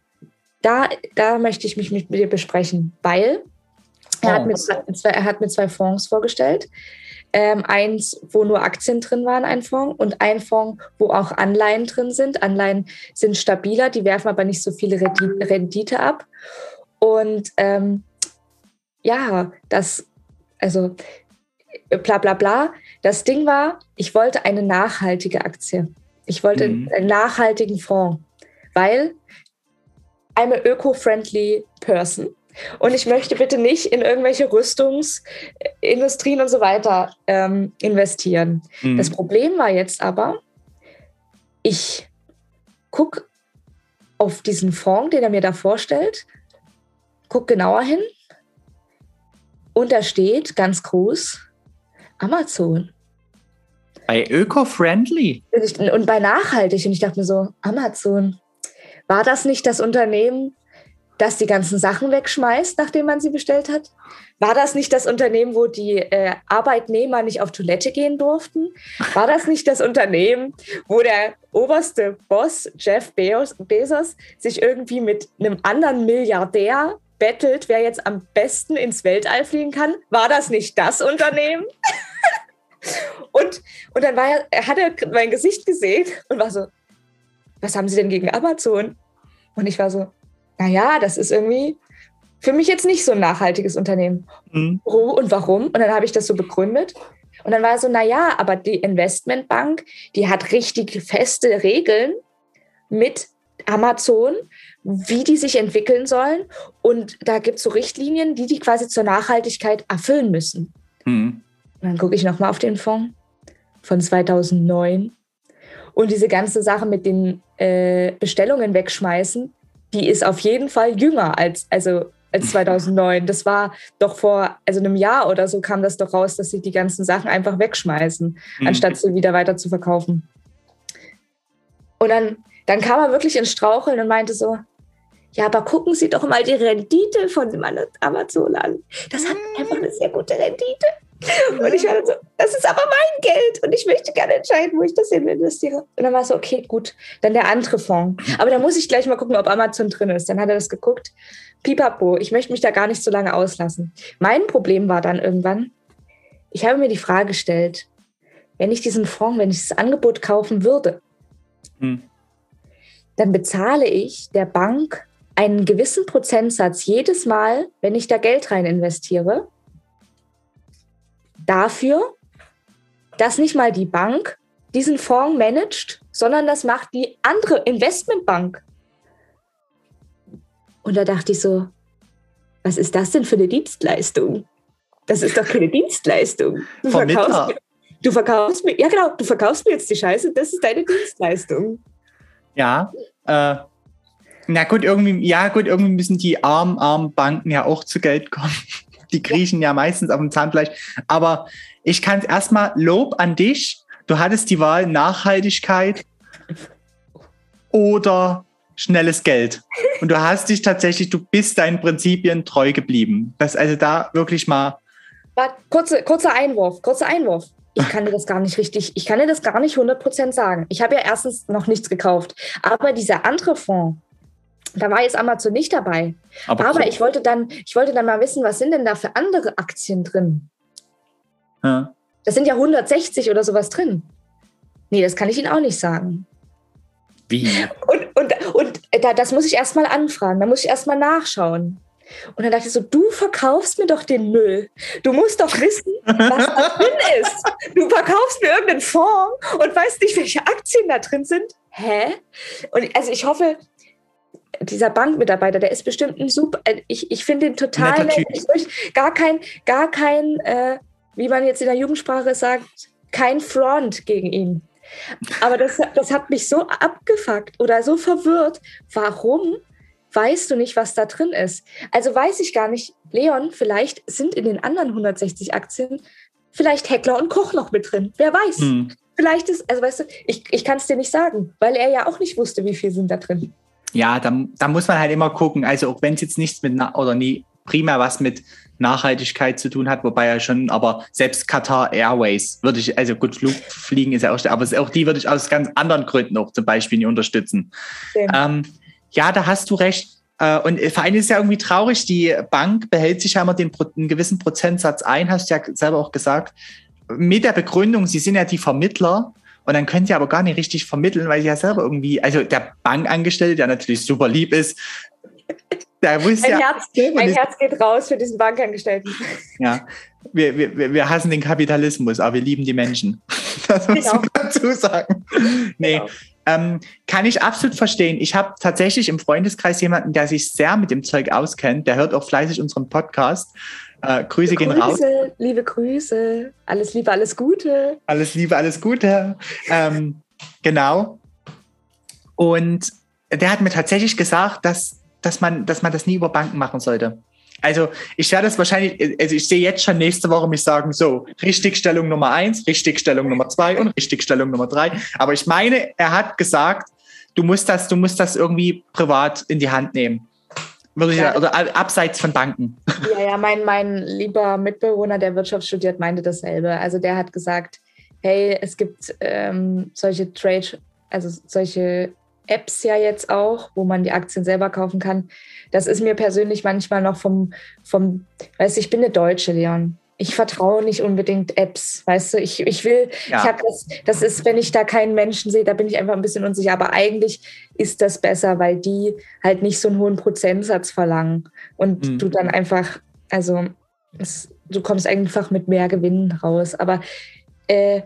da, da möchte ich mich mit dir besprechen, weil er, hat mir zwei, er hat mir zwei Fonds vorgestellt. Ähm, eins, wo nur Aktien drin waren, ein Fonds, und ein Fonds, wo auch Anleihen drin sind. Anleihen sind stabiler, die werfen aber nicht so viele Rendite ab. Und ähm, ja, das, also bla bla bla. Das Ding war, ich wollte eine nachhaltige Aktie. Ich wollte mhm. einen nachhaltigen Fonds, weil I'm a eco-friendly person. Und ich möchte bitte nicht in irgendwelche Rüstungsindustrien und so weiter ähm, investieren. Mhm. Das Problem war jetzt aber, ich gucke auf diesen Fonds, den er mir da vorstellt, gucke genauer hin und da steht ganz groß Amazon. Bei Öko-Friendly. Und bei nachhaltig. Und ich dachte mir so, Amazon. War das nicht das Unternehmen, das die ganzen Sachen wegschmeißt, nachdem man sie bestellt hat? War das nicht das Unternehmen, wo die äh, Arbeitnehmer nicht auf Toilette gehen durften? War das nicht das Unternehmen, wo der oberste Boss Jeff Bezos sich irgendwie mit einem anderen Milliardär bettelt, wer jetzt am besten ins Weltall fliegen kann? War das nicht das Unternehmen? und, und dann war er, hat er mein Gesicht gesehen und war so, was haben Sie denn gegen Amazon? Und ich war so, naja, das ist irgendwie für mich jetzt nicht so ein nachhaltiges Unternehmen. Mhm. Und warum? Und dann habe ich das so begründet. Und dann war so, naja, aber die Investmentbank, die hat richtig feste Regeln mit Amazon, wie die sich entwickeln sollen. Und da gibt es so Richtlinien, die die quasi zur Nachhaltigkeit erfüllen müssen. Mhm. dann gucke ich nochmal auf den Fonds von 2009. Und diese ganze Sache mit den äh, Bestellungen wegschmeißen, die ist auf jeden Fall jünger als, also als 2009. Das war doch vor also einem Jahr oder so kam das doch raus, dass sie die ganzen Sachen einfach wegschmeißen, mhm. anstatt sie wieder weiter zu verkaufen. Und dann, dann kam er wirklich ins Straucheln und meinte so, ja, aber gucken Sie doch mal die Rendite von Amazon an. Das hat einfach eine sehr gute Rendite. Und ich war dann so, das ist aber mein Geld und ich möchte gerne entscheiden, wo ich das hin investiere. Und dann war es so, okay, gut, dann der andere Fonds. Aber da muss ich gleich mal gucken, ob Amazon drin ist. Dann hat er das geguckt. Pipapo, ich möchte mich da gar nicht so lange auslassen. Mein Problem war dann irgendwann, ich habe mir die Frage gestellt, wenn ich diesen Fonds, wenn ich das Angebot kaufen würde, hm. dann bezahle ich der Bank einen gewissen Prozentsatz jedes Mal, wenn ich da Geld rein investiere dafür, dass nicht mal die Bank diesen Fonds managt, sondern das macht die andere Investmentbank. Und da dachte ich so, was ist das denn für eine Dienstleistung? Das ist doch keine Dienstleistung. Du verkaufst, mir, du verkaufst mir, ja genau, du verkaufst mir jetzt die Scheiße, das ist deine Dienstleistung. Ja, äh, na gut, irgendwie, ja gut, irgendwie müssen die armen, armen Banken ja auch zu Geld kommen die kriechen ja meistens auf dem Zahnfleisch. Aber ich kann es erstmal Lob an dich. Du hattest die Wahl Nachhaltigkeit oder schnelles Geld. Und du hast dich tatsächlich, du bist deinen Prinzipien treu geblieben. Das also da wirklich mal. Kurze, kurzer Einwurf, kurzer Einwurf. Ich kann dir das gar nicht richtig, ich kann dir das gar nicht 100% sagen. Ich habe ja erstens noch nichts gekauft. Aber dieser andere Fonds, da war jetzt Amazon nicht dabei. Aber, Aber ich wollte dann, ich wollte dann mal wissen, was sind denn da für andere Aktien drin? Ja. Das sind ja 160 oder sowas drin. Nee, das kann ich Ihnen auch nicht sagen. Wie? Und, und, und da, das muss ich erstmal anfragen, da muss ich erstmal nachschauen. Und dann dachte ich so, du verkaufst mir doch den Müll. Du musst doch wissen, was da drin ist. Du verkaufst mir irgendeinen Fonds und weißt nicht, welche Aktien da drin sind. Hä? Und also ich hoffe, dieser Bankmitarbeiter, der ist bestimmt ein super, äh, ich, ich finde ihn total gar kein, gar kein, äh, wie man jetzt in der Jugendsprache sagt, kein Front gegen ihn. Aber das, das hat mich so abgefuckt oder so verwirrt. Warum weißt du nicht, was da drin ist? Also weiß ich gar nicht, Leon, vielleicht sind in den anderen 160 Aktien vielleicht Heckler und Koch noch mit drin. Wer weiß. Hm. Vielleicht ist, also weißt du, ich, ich kann es dir nicht sagen, weil er ja auch nicht wusste, wie viel sind da drin ja, da, da muss man halt immer gucken. Also auch wenn es jetzt nichts mit oder nie primär was mit Nachhaltigkeit zu tun hat, wobei ja schon, aber selbst Qatar Airways würde ich, also gut, Flugfliegen ist ja auch, aber auch die würde ich aus ganz anderen Gründen auch zum Beispiel nicht unterstützen. Ähm, ja, da hast du recht. Äh, und vor allem ist es ja irgendwie traurig, die Bank behält sich ja immer den, einen gewissen Prozentsatz ein, hast du ja selber auch gesagt, mit der Begründung, sie sind ja die Vermittler und dann können sie aber gar nicht richtig vermitteln, weil sie ja selber irgendwie, also der Bankangestellte, der natürlich super lieb ist, der muss mein ja. Herz, mein Herz geht raus für diesen Bankangestellten. Ja, wir, wir, wir hassen den Kapitalismus, aber wir lieben die Menschen. Das muss genau. man dazu sagen. Nee. Genau. Ähm, kann ich absolut verstehen. Ich habe tatsächlich im Freundeskreis jemanden, der sich sehr mit dem Zeug auskennt. Der hört auch fleißig unseren Podcast. Äh, Grüße gehen raus. Liebe Grüße, alles Liebe, alles Gute. Alles Liebe, alles Gute. Ähm, genau. Und der hat mir tatsächlich gesagt, dass, dass, man, dass man das nie über Banken machen sollte. Also ich werde das wahrscheinlich, also ich sehe jetzt schon nächste Woche mich sagen, so, Richtigstellung Nummer eins, Richtigstellung Nummer zwei und Richtigstellung Nummer drei. Aber ich meine, er hat gesagt, du musst das, du musst das irgendwie privat in die Hand nehmen. Würde ja. oder abseits von Banken. Ja, ja, mein, mein lieber Mitbewohner, der Wirtschaft studiert, meinte dasselbe. Also der hat gesagt, hey, es gibt ähm, solche Trade, also solche Apps ja jetzt auch, wo man die Aktien selber kaufen kann. Das ist mir persönlich manchmal noch vom, vom, weißt du, ich bin eine Deutsche, Leon ich vertraue nicht unbedingt Apps, weißt du, ich, ich will, ja. ich habe das, das ist, wenn ich da keinen Menschen sehe, da bin ich einfach ein bisschen unsicher, aber eigentlich ist das besser, weil die halt nicht so einen hohen Prozentsatz verlangen und mhm. du dann einfach, also es, du kommst einfach mit mehr Gewinnen raus, aber äh,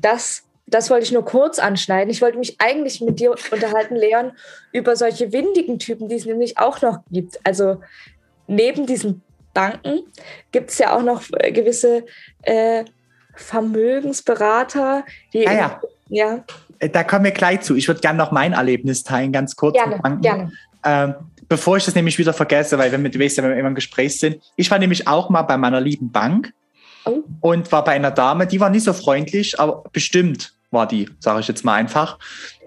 das das wollte ich nur kurz anschneiden. Ich wollte mich eigentlich mit dir unterhalten, Leon, über solche windigen Typen, die es nämlich auch noch gibt. Also neben diesen Banken gibt es ja auch noch äh, gewisse äh, Vermögensberater, die. Ah, ja. ja. Äh, da kommen wir gleich zu. Ich würde gerne noch mein Erlebnis teilen, ganz kurz. Gerne, gerne. Ähm, bevor ich das nämlich wieder vergesse, weil wenn wir, du weißt ja, wenn wir immer im Gespräch sind. Ich war nämlich auch mal bei meiner lieben Bank oh. und war bei einer Dame, die war nicht so freundlich, aber bestimmt war die, sage ich jetzt mal einfach.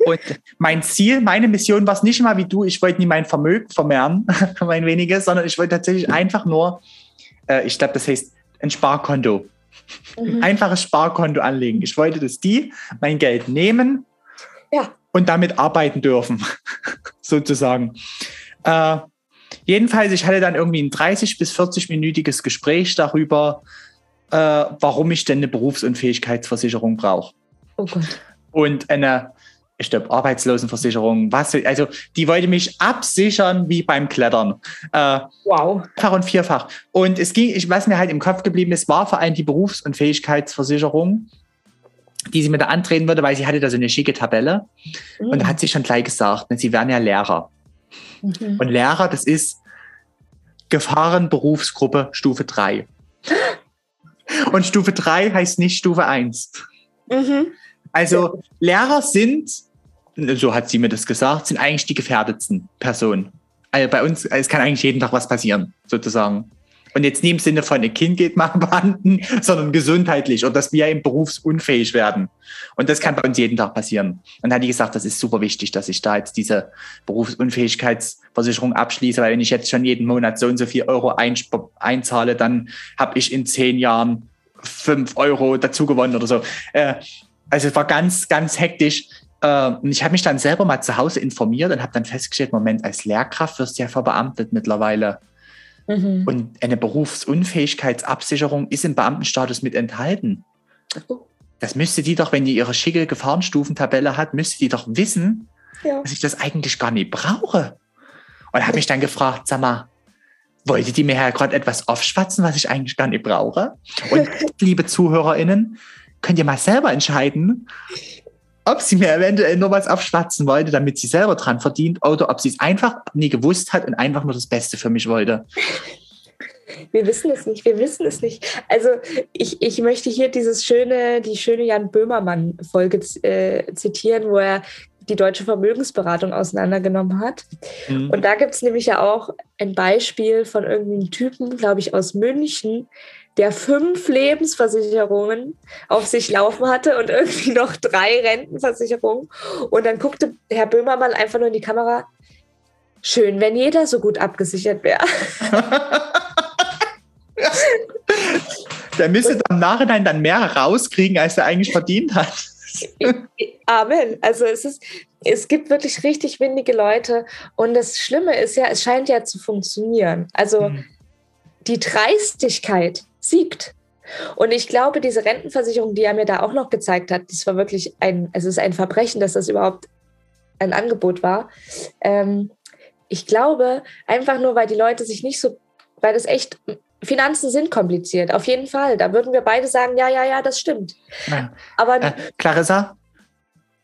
Und mein Ziel, meine Mission war es nicht mal wie du, ich wollte nie mein Vermögen vermehren, mein weniges, sondern ich wollte tatsächlich einfach nur, äh, ich glaube, das heißt ein Sparkonto. Mhm. Einfaches Sparkonto anlegen. Ich wollte, dass die mein Geld nehmen ja. und damit arbeiten dürfen, sozusagen. Äh, jedenfalls, ich hatte dann irgendwie ein 30 bis 40-minütiges Gespräch darüber, äh, warum ich denn eine Berufsunfähigkeitsversicherung brauche. Oh Gott. Und eine, ich glaube, Arbeitslosenversicherung, was, also die wollte mich absichern wie beim Klettern. Äh, wow. Fach und vierfach. Und es ging, ich, was mir halt im Kopf geblieben ist, war vor allem die Berufsunfähigkeitsversicherung, die sie mir da antreten würde, weil sie hatte da so eine schicke Tabelle. Mhm. Und da hat sie schon gleich gesagt, ne, sie wären ja Lehrer. Mhm. Und Lehrer, das ist Gefahrenberufsgruppe Stufe 3. Und Stufe 3 heißt nicht Stufe 1. Mhm. Also Lehrer sind, so hat sie mir das gesagt, sind eigentlich die gefährdetsten Personen. Also bei uns, es kann eigentlich jeden Tag was passieren, sozusagen. Und jetzt nicht im Sinne von, ein Kind geht mal abhanden, sondern gesundheitlich oder dass wir eben berufsunfähig werden. Und das kann bei uns jeden Tag passieren. Und dann hat die gesagt, das ist super wichtig, dass ich da jetzt diese Berufsunfähigkeitsversicherung abschließe, weil wenn ich jetzt schon jeden Monat so und so viel Euro einzahle, dann habe ich in zehn Jahren fünf Euro dazu gewonnen oder so. Äh, also es war ganz, ganz hektisch. Äh, und ich habe mich dann selber mal zu Hause informiert und habe dann festgestellt, Moment, als Lehrkraft wirst du ja verbeamtet mittlerweile. Mhm. Und eine Berufsunfähigkeitsabsicherung ist im Beamtenstatus mit enthalten. Das müsste die doch, wenn die ihre schicke Gefahrenstufentabelle hat, müsste die doch wissen, ja. dass ich das eigentlich gar nicht brauche. Und habe mich dann gefragt, sag mal, wollte die mir ja gerade etwas aufschwatzen, was ich eigentlich gar nicht brauche? Und liebe ZuhörerInnen, könnt ihr mal selber entscheiden, ob sie mir eventuell nur was aufschwatzen wollte, damit sie selber dran verdient, oder ob sie es einfach nie gewusst hat und einfach nur das Beste für mich wollte. Wir wissen es nicht, wir wissen es nicht. Also ich, ich möchte hier dieses schöne, die schöne Jan Böhmermann-Folge äh, zitieren, wo er die deutsche Vermögensberatung auseinandergenommen hat. Mhm. Und da gibt es nämlich ja auch ein Beispiel von irgendeinem Typen, glaube ich, aus München, der fünf Lebensversicherungen auf sich laufen hatte und irgendwie noch drei Rentenversicherungen. Und dann guckte Herr Böhmermann einfach nur in die Kamera. Schön, wenn jeder so gut abgesichert wäre. der müsste im Nachhinein dann mehr rauskriegen, als er eigentlich verdient hat. Amen. Also es ist, es gibt wirklich richtig windige Leute und das Schlimme ist ja, es scheint ja zu funktionieren. Also mhm. die Dreistigkeit siegt. Und ich glaube, diese Rentenversicherung, die er mir da auch noch gezeigt hat, das war wirklich ein, es ist ein Verbrechen, dass das überhaupt ein Angebot war. Ähm, ich glaube, einfach nur, weil die Leute sich nicht so, weil das echt, Finanzen sind kompliziert, auf jeden Fall. Da würden wir beide sagen, ja, ja, ja, das stimmt. Ja. Aber äh, Clarissa,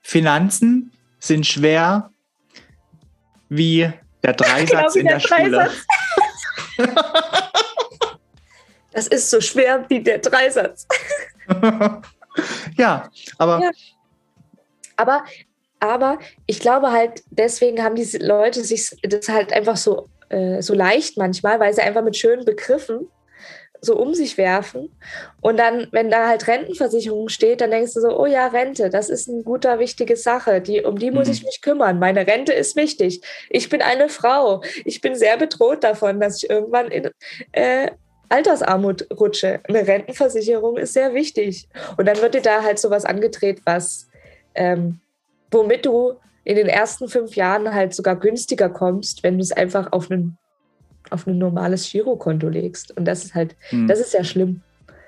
Finanzen sind schwer wie der Dreisatz genau, wie in der, der Schule. Das ist so schwer wie der Dreisatz. ja, aber. Ja. Aber, aber ich glaube halt, deswegen haben diese Leute sich das halt einfach so, äh, so leicht manchmal, weil sie einfach mit schönen Begriffen so um sich werfen. Und dann, wenn da halt Rentenversicherung steht, dann denkst du so, oh ja, Rente, das ist eine gute, wichtige Sache. Die, um die muss mhm. ich mich kümmern. Meine Rente ist wichtig. Ich bin eine Frau. Ich bin sehr bedroht davon, dass ich irgendwann in, äh, Altersarmut rutsche. Eine Rentenversicherung ist sehr wichtig. Und dann wird dir da halt sowas angedreht, was, ähm, womit du in den ersten fünf Jahren halt sogar günstiger kommst, wenn du es einfach auf ein, auf ein normales Girokonto legst. Und das ist halt, hm. das ist ja schlimm.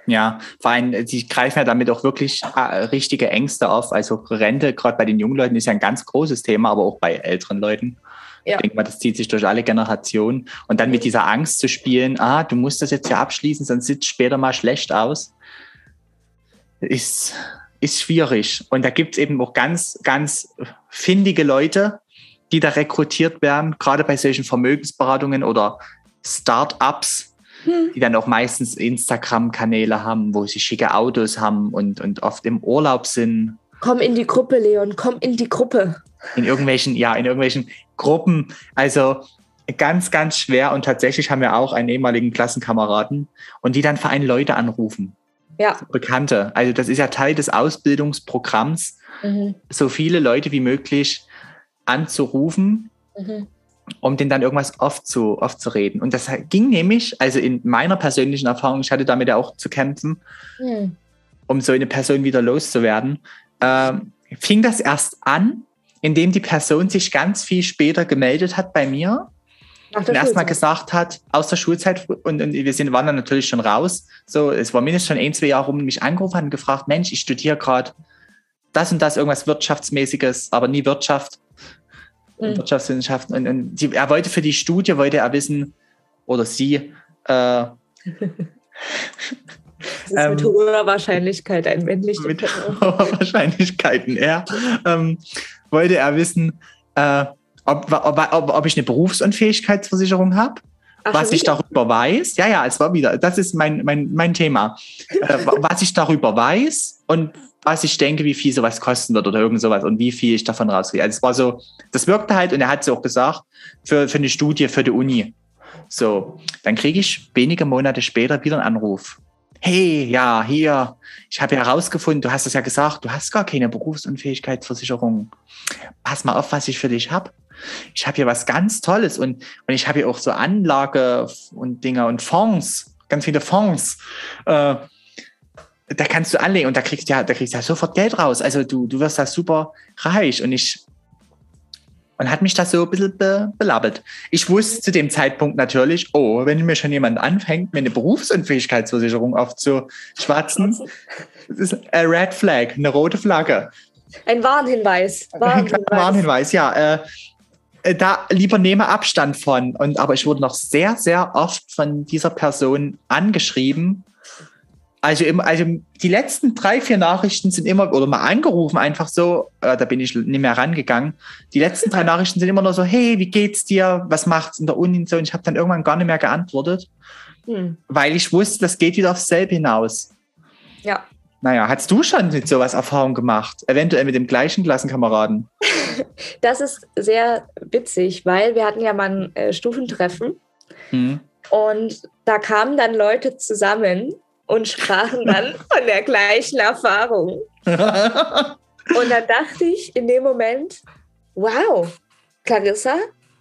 Ja, vor allem, sie greifen ja damit auch wirklich äh, richtige Ängste auf. Also Rente, gerade bei den jungen Leuten, ist ja ein ganz großes Thema, aber auch bei älteren Leuten. Ja. Ich denke mal, das zieht sich durch alle Generationen. Und dann mit dieser Angst zu spielen, ah, du musst das jetzt ja abschließen, sonst sieht es später mal schlecht aus, ist, ist schwierig. Und da gibt es eben auch ganz, ganz findige Leute, die da rekrutiert werden, gerade bei solchen Vermögensberatungen oder Start-ups, hm. die dann auch meistens Instagram-Kanäle haben, wo sie schicke Autos haben und, und oft im Urlaub sind. Komm in die Gruppe, Leon, komm in die Gruppe. In irgendwelchen, ja, in irgendwelchen Gruppen. Also ganz, ganz schwer. Und tatsächlich haben wir auch einen ehemaligen Klassenkameraden und die dann für einen Leute anrufen. Ja. Bekannte. Also das ist ja Teil des Ausbildungsprogramms, mhm. so viele Leute wie möglich anzurufen, mhm. um denen dann irgendwas aufzu, aufzureden. Und das ging nämlich, also in meiner persönlichen Erfahrung, ich hatte damit ja auch zu kämpfen, mhm. um so eine Person wieder loszuwerden, äh, fing das erst an, indem die Person sich ganz viel später gemeldet hat bei mir und erstmal gesagt hat, aus der Schulzeit, und, und, wir sind, waren dann natürlich schon raus, so, es war mindestens schon ein, zwei Jahre rum, mich angerufen hat und gefragt, Mensch, ich studiere gerade das und das, irgendwas Wirtschaftsmäßiges, aber nie Wirtschaft, mhm. Wirtschaftswissenschaften. Und, und die, er wollte für die Studie, wollte er wissen, oder sie, äh, das ist ähm, mit hoher Wahrscheinlichkeit ein männlicher Mit hoher Wahrscheinlichkeiten, ja. Ähm, wollte er wissen, äh, ob, ob, ob, ob ich eine Berufsunfähigkeitsversicherung habe. was ich darüber weiß, ja, ja, es war wieder, das ist mein, mein, mein Thema. äh, was ich darüber weiß und was ich denke, wie viel sowas kosten wird oder irgend sowas und wie viel ich davon rauskriege. Also es war so, das wirkte halt und er hat es auch gesagt, für, für eine Studie für die Uni. So, dann kriege ich wenige Monate später wieder einen Anruf. Hey, ja, hier, ich habe herausgefunden, du hast es ja gesagt, du hast gar keine Berufsunfähigkeitsversicherung. Pass mal auf, was ich für dich habe ich habe hier was ganz Tolles und, und ich habe hier auch so Anlage und Dinger und Fonds, ganz viele Fonds. Äh, da kannst du anlegen und da kriegst du ja, da kriegst du ja sofort Geld raus. Also du, du wirst da super reich und ich und hat mich das so ein bisschen be belabelt. Ich wusste zu dem Zeitpunkt natürlich, oh, wenn mir schon jemand anfängt, mir eine Berufsunfähigkeitsversicherung aufzuschwatzen, das ist ein Red Flag, eine rote Flagge. Ein Warnhinweis. Warnhinweis, Warnhinweis ja. Äh, äh, da lieber nehme Abstand von. Und aber ich wurde noch sehr, sehr oft von dieser Person angeschrieben. Also, im, also die letzten drei, vier Nachrichten sind immer, oder mal angerufen, einfach so, äh, da bin ich nicht mehr rangegangen. Die letzten drei Nachrichten sind immer nur so, hey, wie geht's dir? Was macht's in der Uni und so? Und ich habe dann irgendwann gar nicht mehr geantwortet, hm. weil ich wusste, das geht wieder aufs selbe hinaus. Ja. Naja, hast du schon mit sowas Erfahrung gemacht? Eventuell mit dem gleichen Klassenkameraden? Das ist sehr witzig, weil wir hatten ja mal ein äh, Stufentreffen hm. und da kamen dann Leute zusammen und sprachen dann von der gleichen Erfahrung. und dann dachte ich in dem Moment, wow, Clarissa,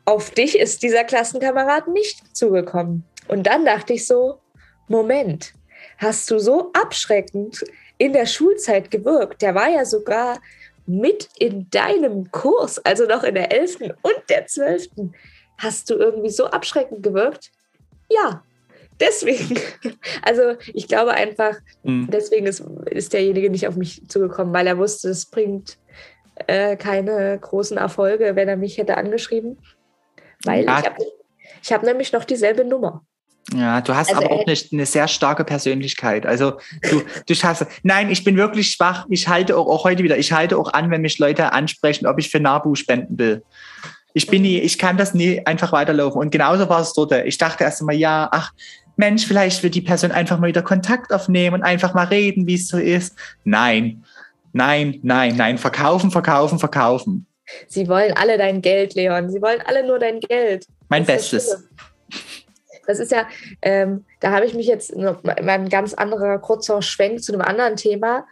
auf dich ist dieser Klassenkamerad nicht zugekommen. Und dann dachte ich so, Moment, hast du so abschreckend in der Schulzeit gewirkt? Der war ja sogar mit in deinem Kurs, also noch in der 11. und der 12. Hast du irgendwie so abschreckend gewirkt? Ja, deswegen. Also ich glaube einfach, mhm. deswegen ist, ist derjenige nicht auf mich zugekommen, weil er wusste, es bringt äh, keine großen Erfolge, wenn er mich hätte angeschrieben. Weil ja. ich habe ich hab nämlich noch dieselbe Nummer. Ja, du hast also, aber auch nicht eine sehr starke Persönlichkeit. Also du, du schaffst. Nein, ich bin wirklich schwach. Ich halte auch, auch heute wieder, ich halte auch an, wenn mich Leute ansprechen, ob ich für Nabu spenden will. Ich bin nie, ich kann das nie einfach weiterlaufen. Und genauso war es dort. Ich dachte erst einmal, ja, ach, Mensch, vielleicht wird die Person einfach mal wieder Kontakt aufnehmen und einfach mal reden, wie es so ist. Nein, nein, nein, nein. Verkaufen, verkaufen, verkaufen. Sie wollen alle dein Geld, Leon. Sie wollen alle nur dein Geld. Mein das Bestes. Das ist ja, ähm, da habe ich mich jetzt noch mal ein ganz anderer kurzer Schwenk zu einem anderen Thema.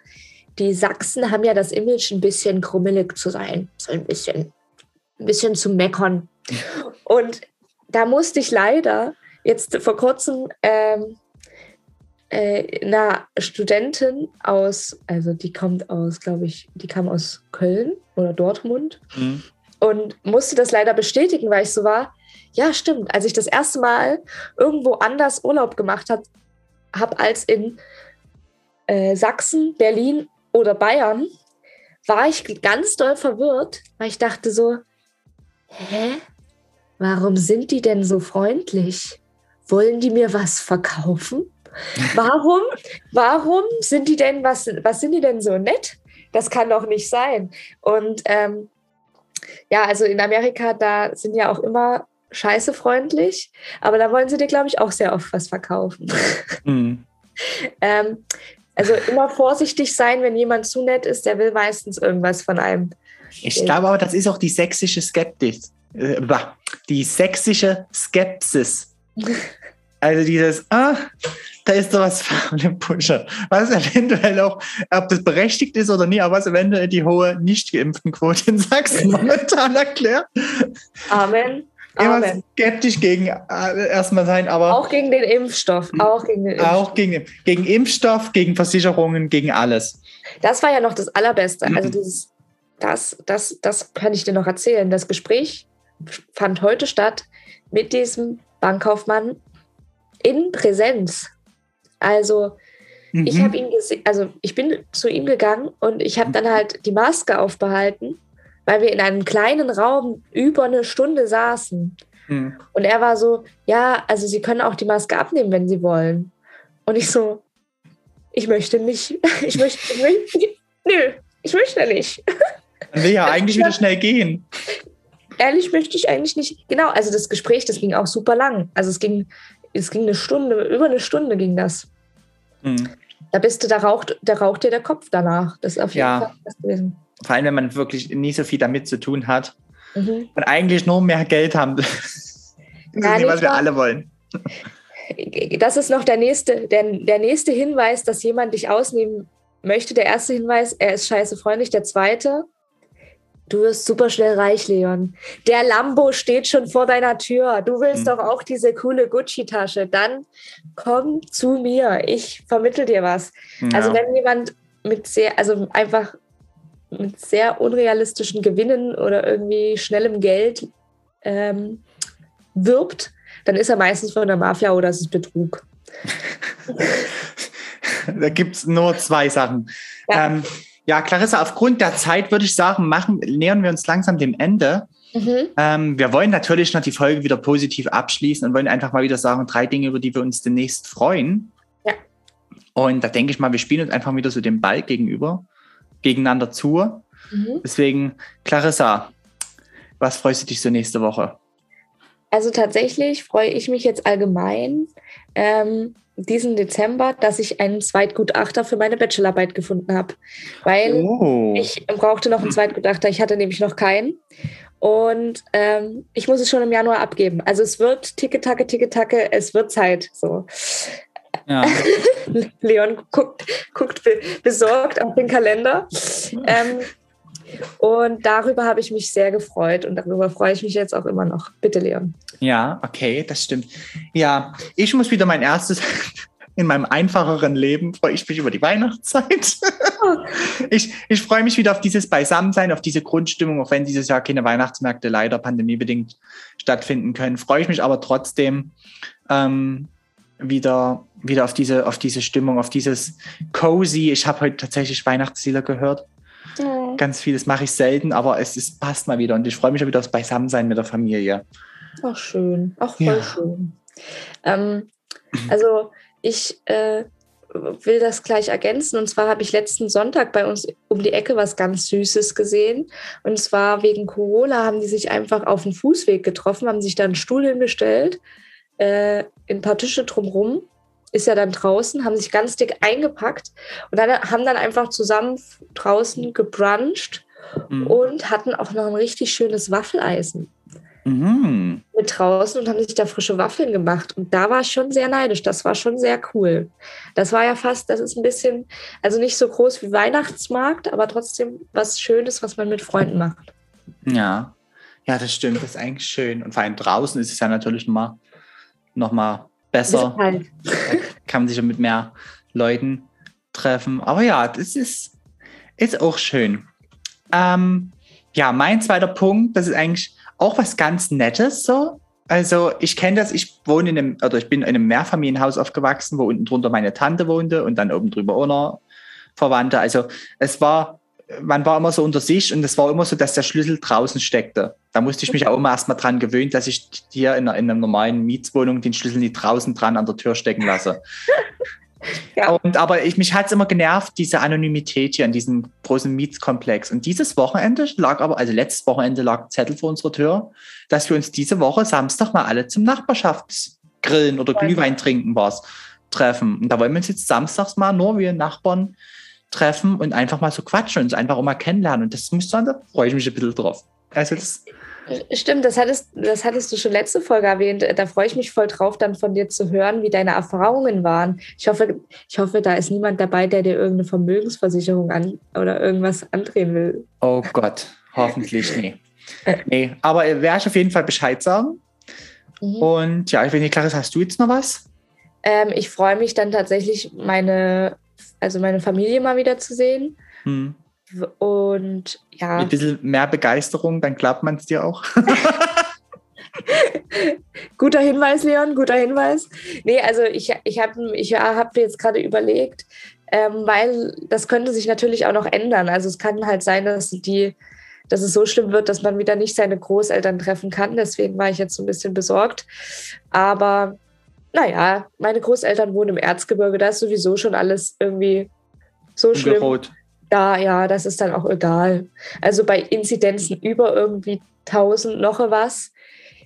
Die Sachsen haben ja das Image, ein bisschen krummelig zu sein, so ein bisschen, ein bisschen zu meckern. Und da musste ich leider jetzt vor kurzem ähm, äh, einer Studentin aus, also die kommt aus, glaube ich, die kam aus Köln oder Dortmund mhm. und musste das leider bestätigen, weil ich so war, ja, stimmt. Als ich das erste Mal irgendwo anders Urlaub gemacht habe, hab als in äh, Sachsen, Berlin oder Bayern, war ich ganz doll verwirrt, weil ich dachte so, hä? Warum sind die denn so freundlich? Wollen die mir was verkaufen? Warum, warum sind die denn, was, was sind die denn so nett? das kann doch nicht sein. Und ähm, ja, also in Amerika, da sind ja auch immer scheiße freundlich, aber da wollen sie dir, glaube ich, auch sehr oft was verkaufen. Mhm. ähm, also immer vorsichtig sein, wenn jemand zu nett ist, der will meistens irgendwas von einem. Ich glaube aber, das ist auch die sächsische Skeptis. Äh, die sächsische Skepsis. Also dieses, ah, da ist doch was von dem Pusher. Was eventuell auch, ob das berechtigt ist oder nicht, aber was eventuell die hohe nicht geimpften Quote in Sachsen momentan erklärt. Amen. Immer Amen. skeptisch gegen äh, erstmal sein, aber. Auch gegen den Impfstoff. Auch gegen den Impfstoff. Auch gegen, gegen Impfstoff, gegen Versicherungen, gegen alles. Das war ja noch das Allerbeste. Also dieses, das, das, das kann ich dir noch erzählen. Das Gespräch fand heute statt mit diesem Bankkaufmann in Präsenz. Also mhm. ich habe ihn gesehen, also ich bin zu ihm gegangen und ich habe dann halt die Maske aufbehalten, weil wir in einem kleinen Raum über eine Stunde saßen. Mhm. Und er war so, ja, also Sie können auch die Maske abnehmen, wenn Sie wollen. Und ich so, ich möchte nicht, ich möchte, ich möchte nö, ich möchte nicht. Dann will ja eigentlich wieder schnell gehen. Ehrlich möchte ich eigentlich nicht. Genau, also das Gespräch, das ging auch super lang. Also es ging es ging eine Stunde, über eine Stunde ging das. Mhm. Da bist du, da raucht, da raucht dir der Kopf danach. Das ist auf jeden ja. Fall das gewesen. Vor allem, wenn man wirklich nie so viel damit zu tun hat mhm. und eigentlich nur mehr Geld haben. das ist nicht, was wir alle wollen. Das ist noch der nächste, der, der nächste Hinweis, dass jemand dich ausnehmen möchte. Der erste Hinweis, er ist scheiße freundlich. Der zweite, Du wirst super schnell reich, Leon. Der Lambo steht schon vor deiner Tür. Du willst mhm. doch auch diese coole Gucci-Tasche. Dann komm zu mir. Ich vermittel dir was. Ja. Also wenn jemand mit sehr, also einfach mit sehr unrealistischen Gewinnen oder irgendwie schnellem Geld ähm, wirbt, dann ist er meistens von der Mafia oder es ist Betrug. da gibt es nur zwei Sachen. Ja. Ähm, ja, Clarissa, aufgrund der Zeit würde ich sagen, machen, nähern wir uns langsam dem Ende. Mhm. Ähm, wir wollen natürlich noch die Folge wieder positiv abschließen und wollen einfach mal wieder sagen, drei Dinge, über die wir uns demnächst freuen. Ja. Und da denke ich mal, wir spielen uns einfach wieder so den Ball gegenüber, gegeneinander zu. Mhm. Deswegen, Clarissa, was freust du dich so nächste Woche? Also tatsächlich freue ich mich jetzt allgemein ähm, diesen Dezember, dass ich einen Zweitgutachter für meine Bachelorarbeit gefunden habe. Weil oh. ich brauchte noch einen Zweitgutachter, ich hatte nämlich noch keinen. Und ähm, ich muss es schon im Januar abgeben. Also es wird Ticke-Tacke, Ticke-Tacke, es wird Zeit. So. Ja. Leon guckt, guckt besorgt auf den Kalender. Ähm, und darüber habe ich mich sehr gefreut und darüber freue ich mich jetzt auch immer noch. Bitte, Leon. Ja, okay, das stimmt. Ja, ich muss wieder mein erstes, in meinem einfacheren Leben freue ich mich über die Weihnachtszeit. ich, ich freue mich wieder auf dieses Beisammensein, auf diese Grundstimmung, auch wenn dieses Jahr keine Weihnachtsmärkte leider pandemiebedingt stattfinden können. Freue ich mich aber trotzdem ähm, wieder, wieder auf, diese, auf diese Stimmung, auf dieses Cozy. Ich habe heute tatsächlich Weihnachtslieder gehört. Ja. Ganz vieles mache ich selten, aber es ist, passt mal wieder und ich freue mich wieder aufs Beisammensein mit der Familie. Ach, schön. Auch voll ja. schön. Ähm, also, ich äh, will das gleich ergänzen. Und zwar habe ich letzten Sonntag bei uns um die Ecke was ganz Süßes gesehen. Und zwar wegen Corona haben die sich einfach auf den Fußweg getroffen, haben sich da einen Stuhl hingestellt, äh, ein paar Tische drumrum ist ja dann draußen, haben sich ganz dick eingepackt und dann haben dann einfach zusammen draußen gebruncht mhm. und hatten auch noch ein richtig schönes Waffeleisen mhm. mit draußen und haben sich da frische Waffeln gemacht. Und da war ich schon sehr neidisch. Das war schon sehr cool. Das war ja fast, das ist ein bisschen, also nicht so groß wie Weihnachtsmarkt, aber trotzdem was Schönes, was man mit Freunden macht. Ja, ja, das stimmt. Das ist eigentlich schön. Und vor allem draußen ist es ja natürlich nochmal noch mal besser. kann man sich mit mehr Leuten treffen. Aber ja, das ist, ist auch schön. Ähm, ja, mein zweiter Punkt, das ist eigentlich auch was ganz Nettes so. Also ich kenne das, ich wohne in einem, oder ich bin in einem Mehrfamilienhaus aufgewachsen, wo unten drunter meine Tante wohnte und dann oben drüber auch noch Verwandte. Also es war man war immer so unter sich und es war immer so, dass der Schlüssel draußen steckte. Da musste ich mich auch immer erstmal dran gewöhnen, dass ich hier in einer, in einer normalen Mietswohnung den Schlüssel nicht draußen dran an der Tür stecken lasse. Ja. Und, aber ich, mich hat es immer genervt, diese Anonymität hier in diesem großen Mietskomplex. Und dieses Wochenende lag aber, also letztes Wochenende lag ein Zettel vor unserer Tür, dass wir uns diese Woche Samstag mal alle zum Nachbarschaftsgrillen oder Glühwein trinken was treffen. Und da wollen wir uns jetzt samstags mal nur wie Nachbarn treffen und einfach mal so quatschen und uns einfach auch mal kennenlernen. Und das muss dann, da freue ich mich ein bisschen drauf. Also das Stimmt, das hattest, das hattest du schon letzte Folge erwähnt. Da freue ich mich voll drauf, dann von dir zu hören, wie deine Erfahrungen waren. Ich hoffe, ich hoffe, da ist niemand dabei, der dir irgendeine Vermögensversicherung an oder irgendwas andrehen will. Oh Gott, hoffentlich nee. nee, aber werde ich auf jeden Fall Bescheid sagen. Mhm. Und ja, ich weiß nicht, Clarisse, hast du jetzt noch was? Ähm, ich freue mich dann tatsächlich, meine, also meine Familie mal wieder zu sehen. Hm. Und ja. Mit ein bisschen mehr Begeisterung, dann klappt man es dir auch. guter Hinweis, Leon, guter Hinweis. Nee, also ich, ich habe ich hab jetzt gerade überlegt, ähm, weil das könnte sich natürlich auch noch ändern. Also es kann halt sein, dass die dass es so schlimm wird, dass man wieder nicht seine Großeltern treffen kann. Deswegen war ich jetzt so ein bisschen besorgt. Aber naja, meine Großeltern wohnen im Erzgebirge, da ist sowieso schon alles irgendwie so schlimm. Gerot. Ja, ja, das ist dann auch egal. Also bei Inzidenzen über irgendwie 1000 noch was,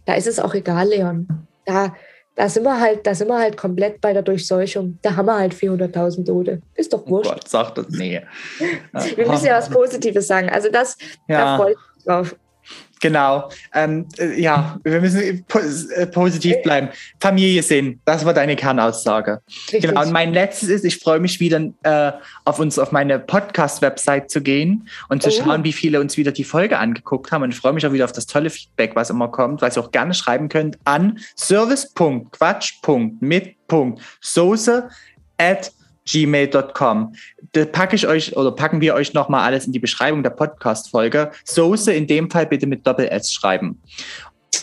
da ist es auch egal, Leon. Da, da sind wir halt, da sind wir halt komplett bei der Durchseuchung. Da haben wir halt 400.000 Tote. Ist doch wurscht. Oh Gott, sag das, nee. wir müssen ja was Positives sagen. Also das, ja. da freue ich mich drauf. Genau. Ähm, äh, ja, wir müssen äh, positiv bleiben. Familie sehen, das war deine Kernaussage. Richtig. Genau. Und mein letztes ist, ich freue mich wieder äh, auf uns, auf meine Podcast-Website zu gehen und zu oh. schauen, wie viele uns wieder die Folge angeguckt haben. Und ich freue mich auch wieder auf das tolle Feedback, was immer kommt, was ihr auch gerne schreiben könnt an service.quatsch.mit.soße at gmail.com. Da packe ich euch oder packen wir euch nochmal alles in die Beschreibung der Podcast-Folge. Soße in dem Fall bitte mit Doppel-S schreiben.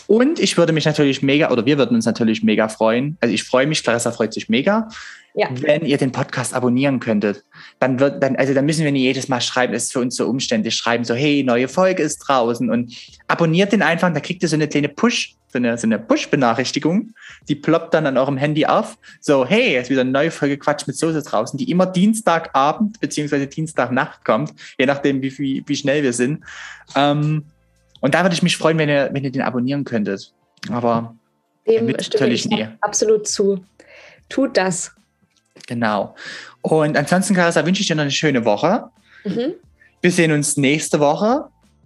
Und ich würde mich natürlich mega, oder wir würden uns natürlich mega freuen. Also ich freue mich, Clarissa freut sich mega, ja. wenn ihr den Podcast abonnieren könntet. Dann wird, dann, also dann müssen wir nicht jedes Mal schreiben, das ist für uns so umständlich, schreiben so, hey, neue Folge ist draußen und abonniert den einfach, da kriegt ihr so eine kleine Push, so eine, so eine Push-Benachrichtigung, die ploppt dann an eurem Handy auf. So, hey, es ist wieder eine neue Folge Quatsch mit Soße draußen, die immer Dienstagabend beziehungsweise Dienstagnacht kommt, je nachdem, wie, wie, wie schnell wir sind. Ähm, und da würde ich mich freuen, wenn ihr, wenn ihr den abonnieren könntet. Aber dem stimme ich nie. absolut zu. Tut das. Genau. Und ansonsten, Carissa, wünsche ich dir noch eine schöne Woche. Mhm. Wir sehen uns nächste Woche.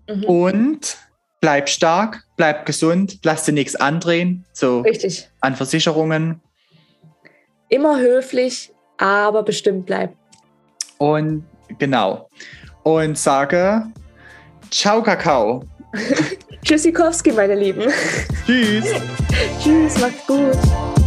Mhm. Und bleib stark, bleib gesund, lass dir nichts andrehen. So Richtig. an Versicherungen. Immer höflich, aber bestimmt bleib. Und genau. Und sage Ciao, Kakao. Tschüssikowski, meine Lieben. Tschüss. Tschüss, macht's gut.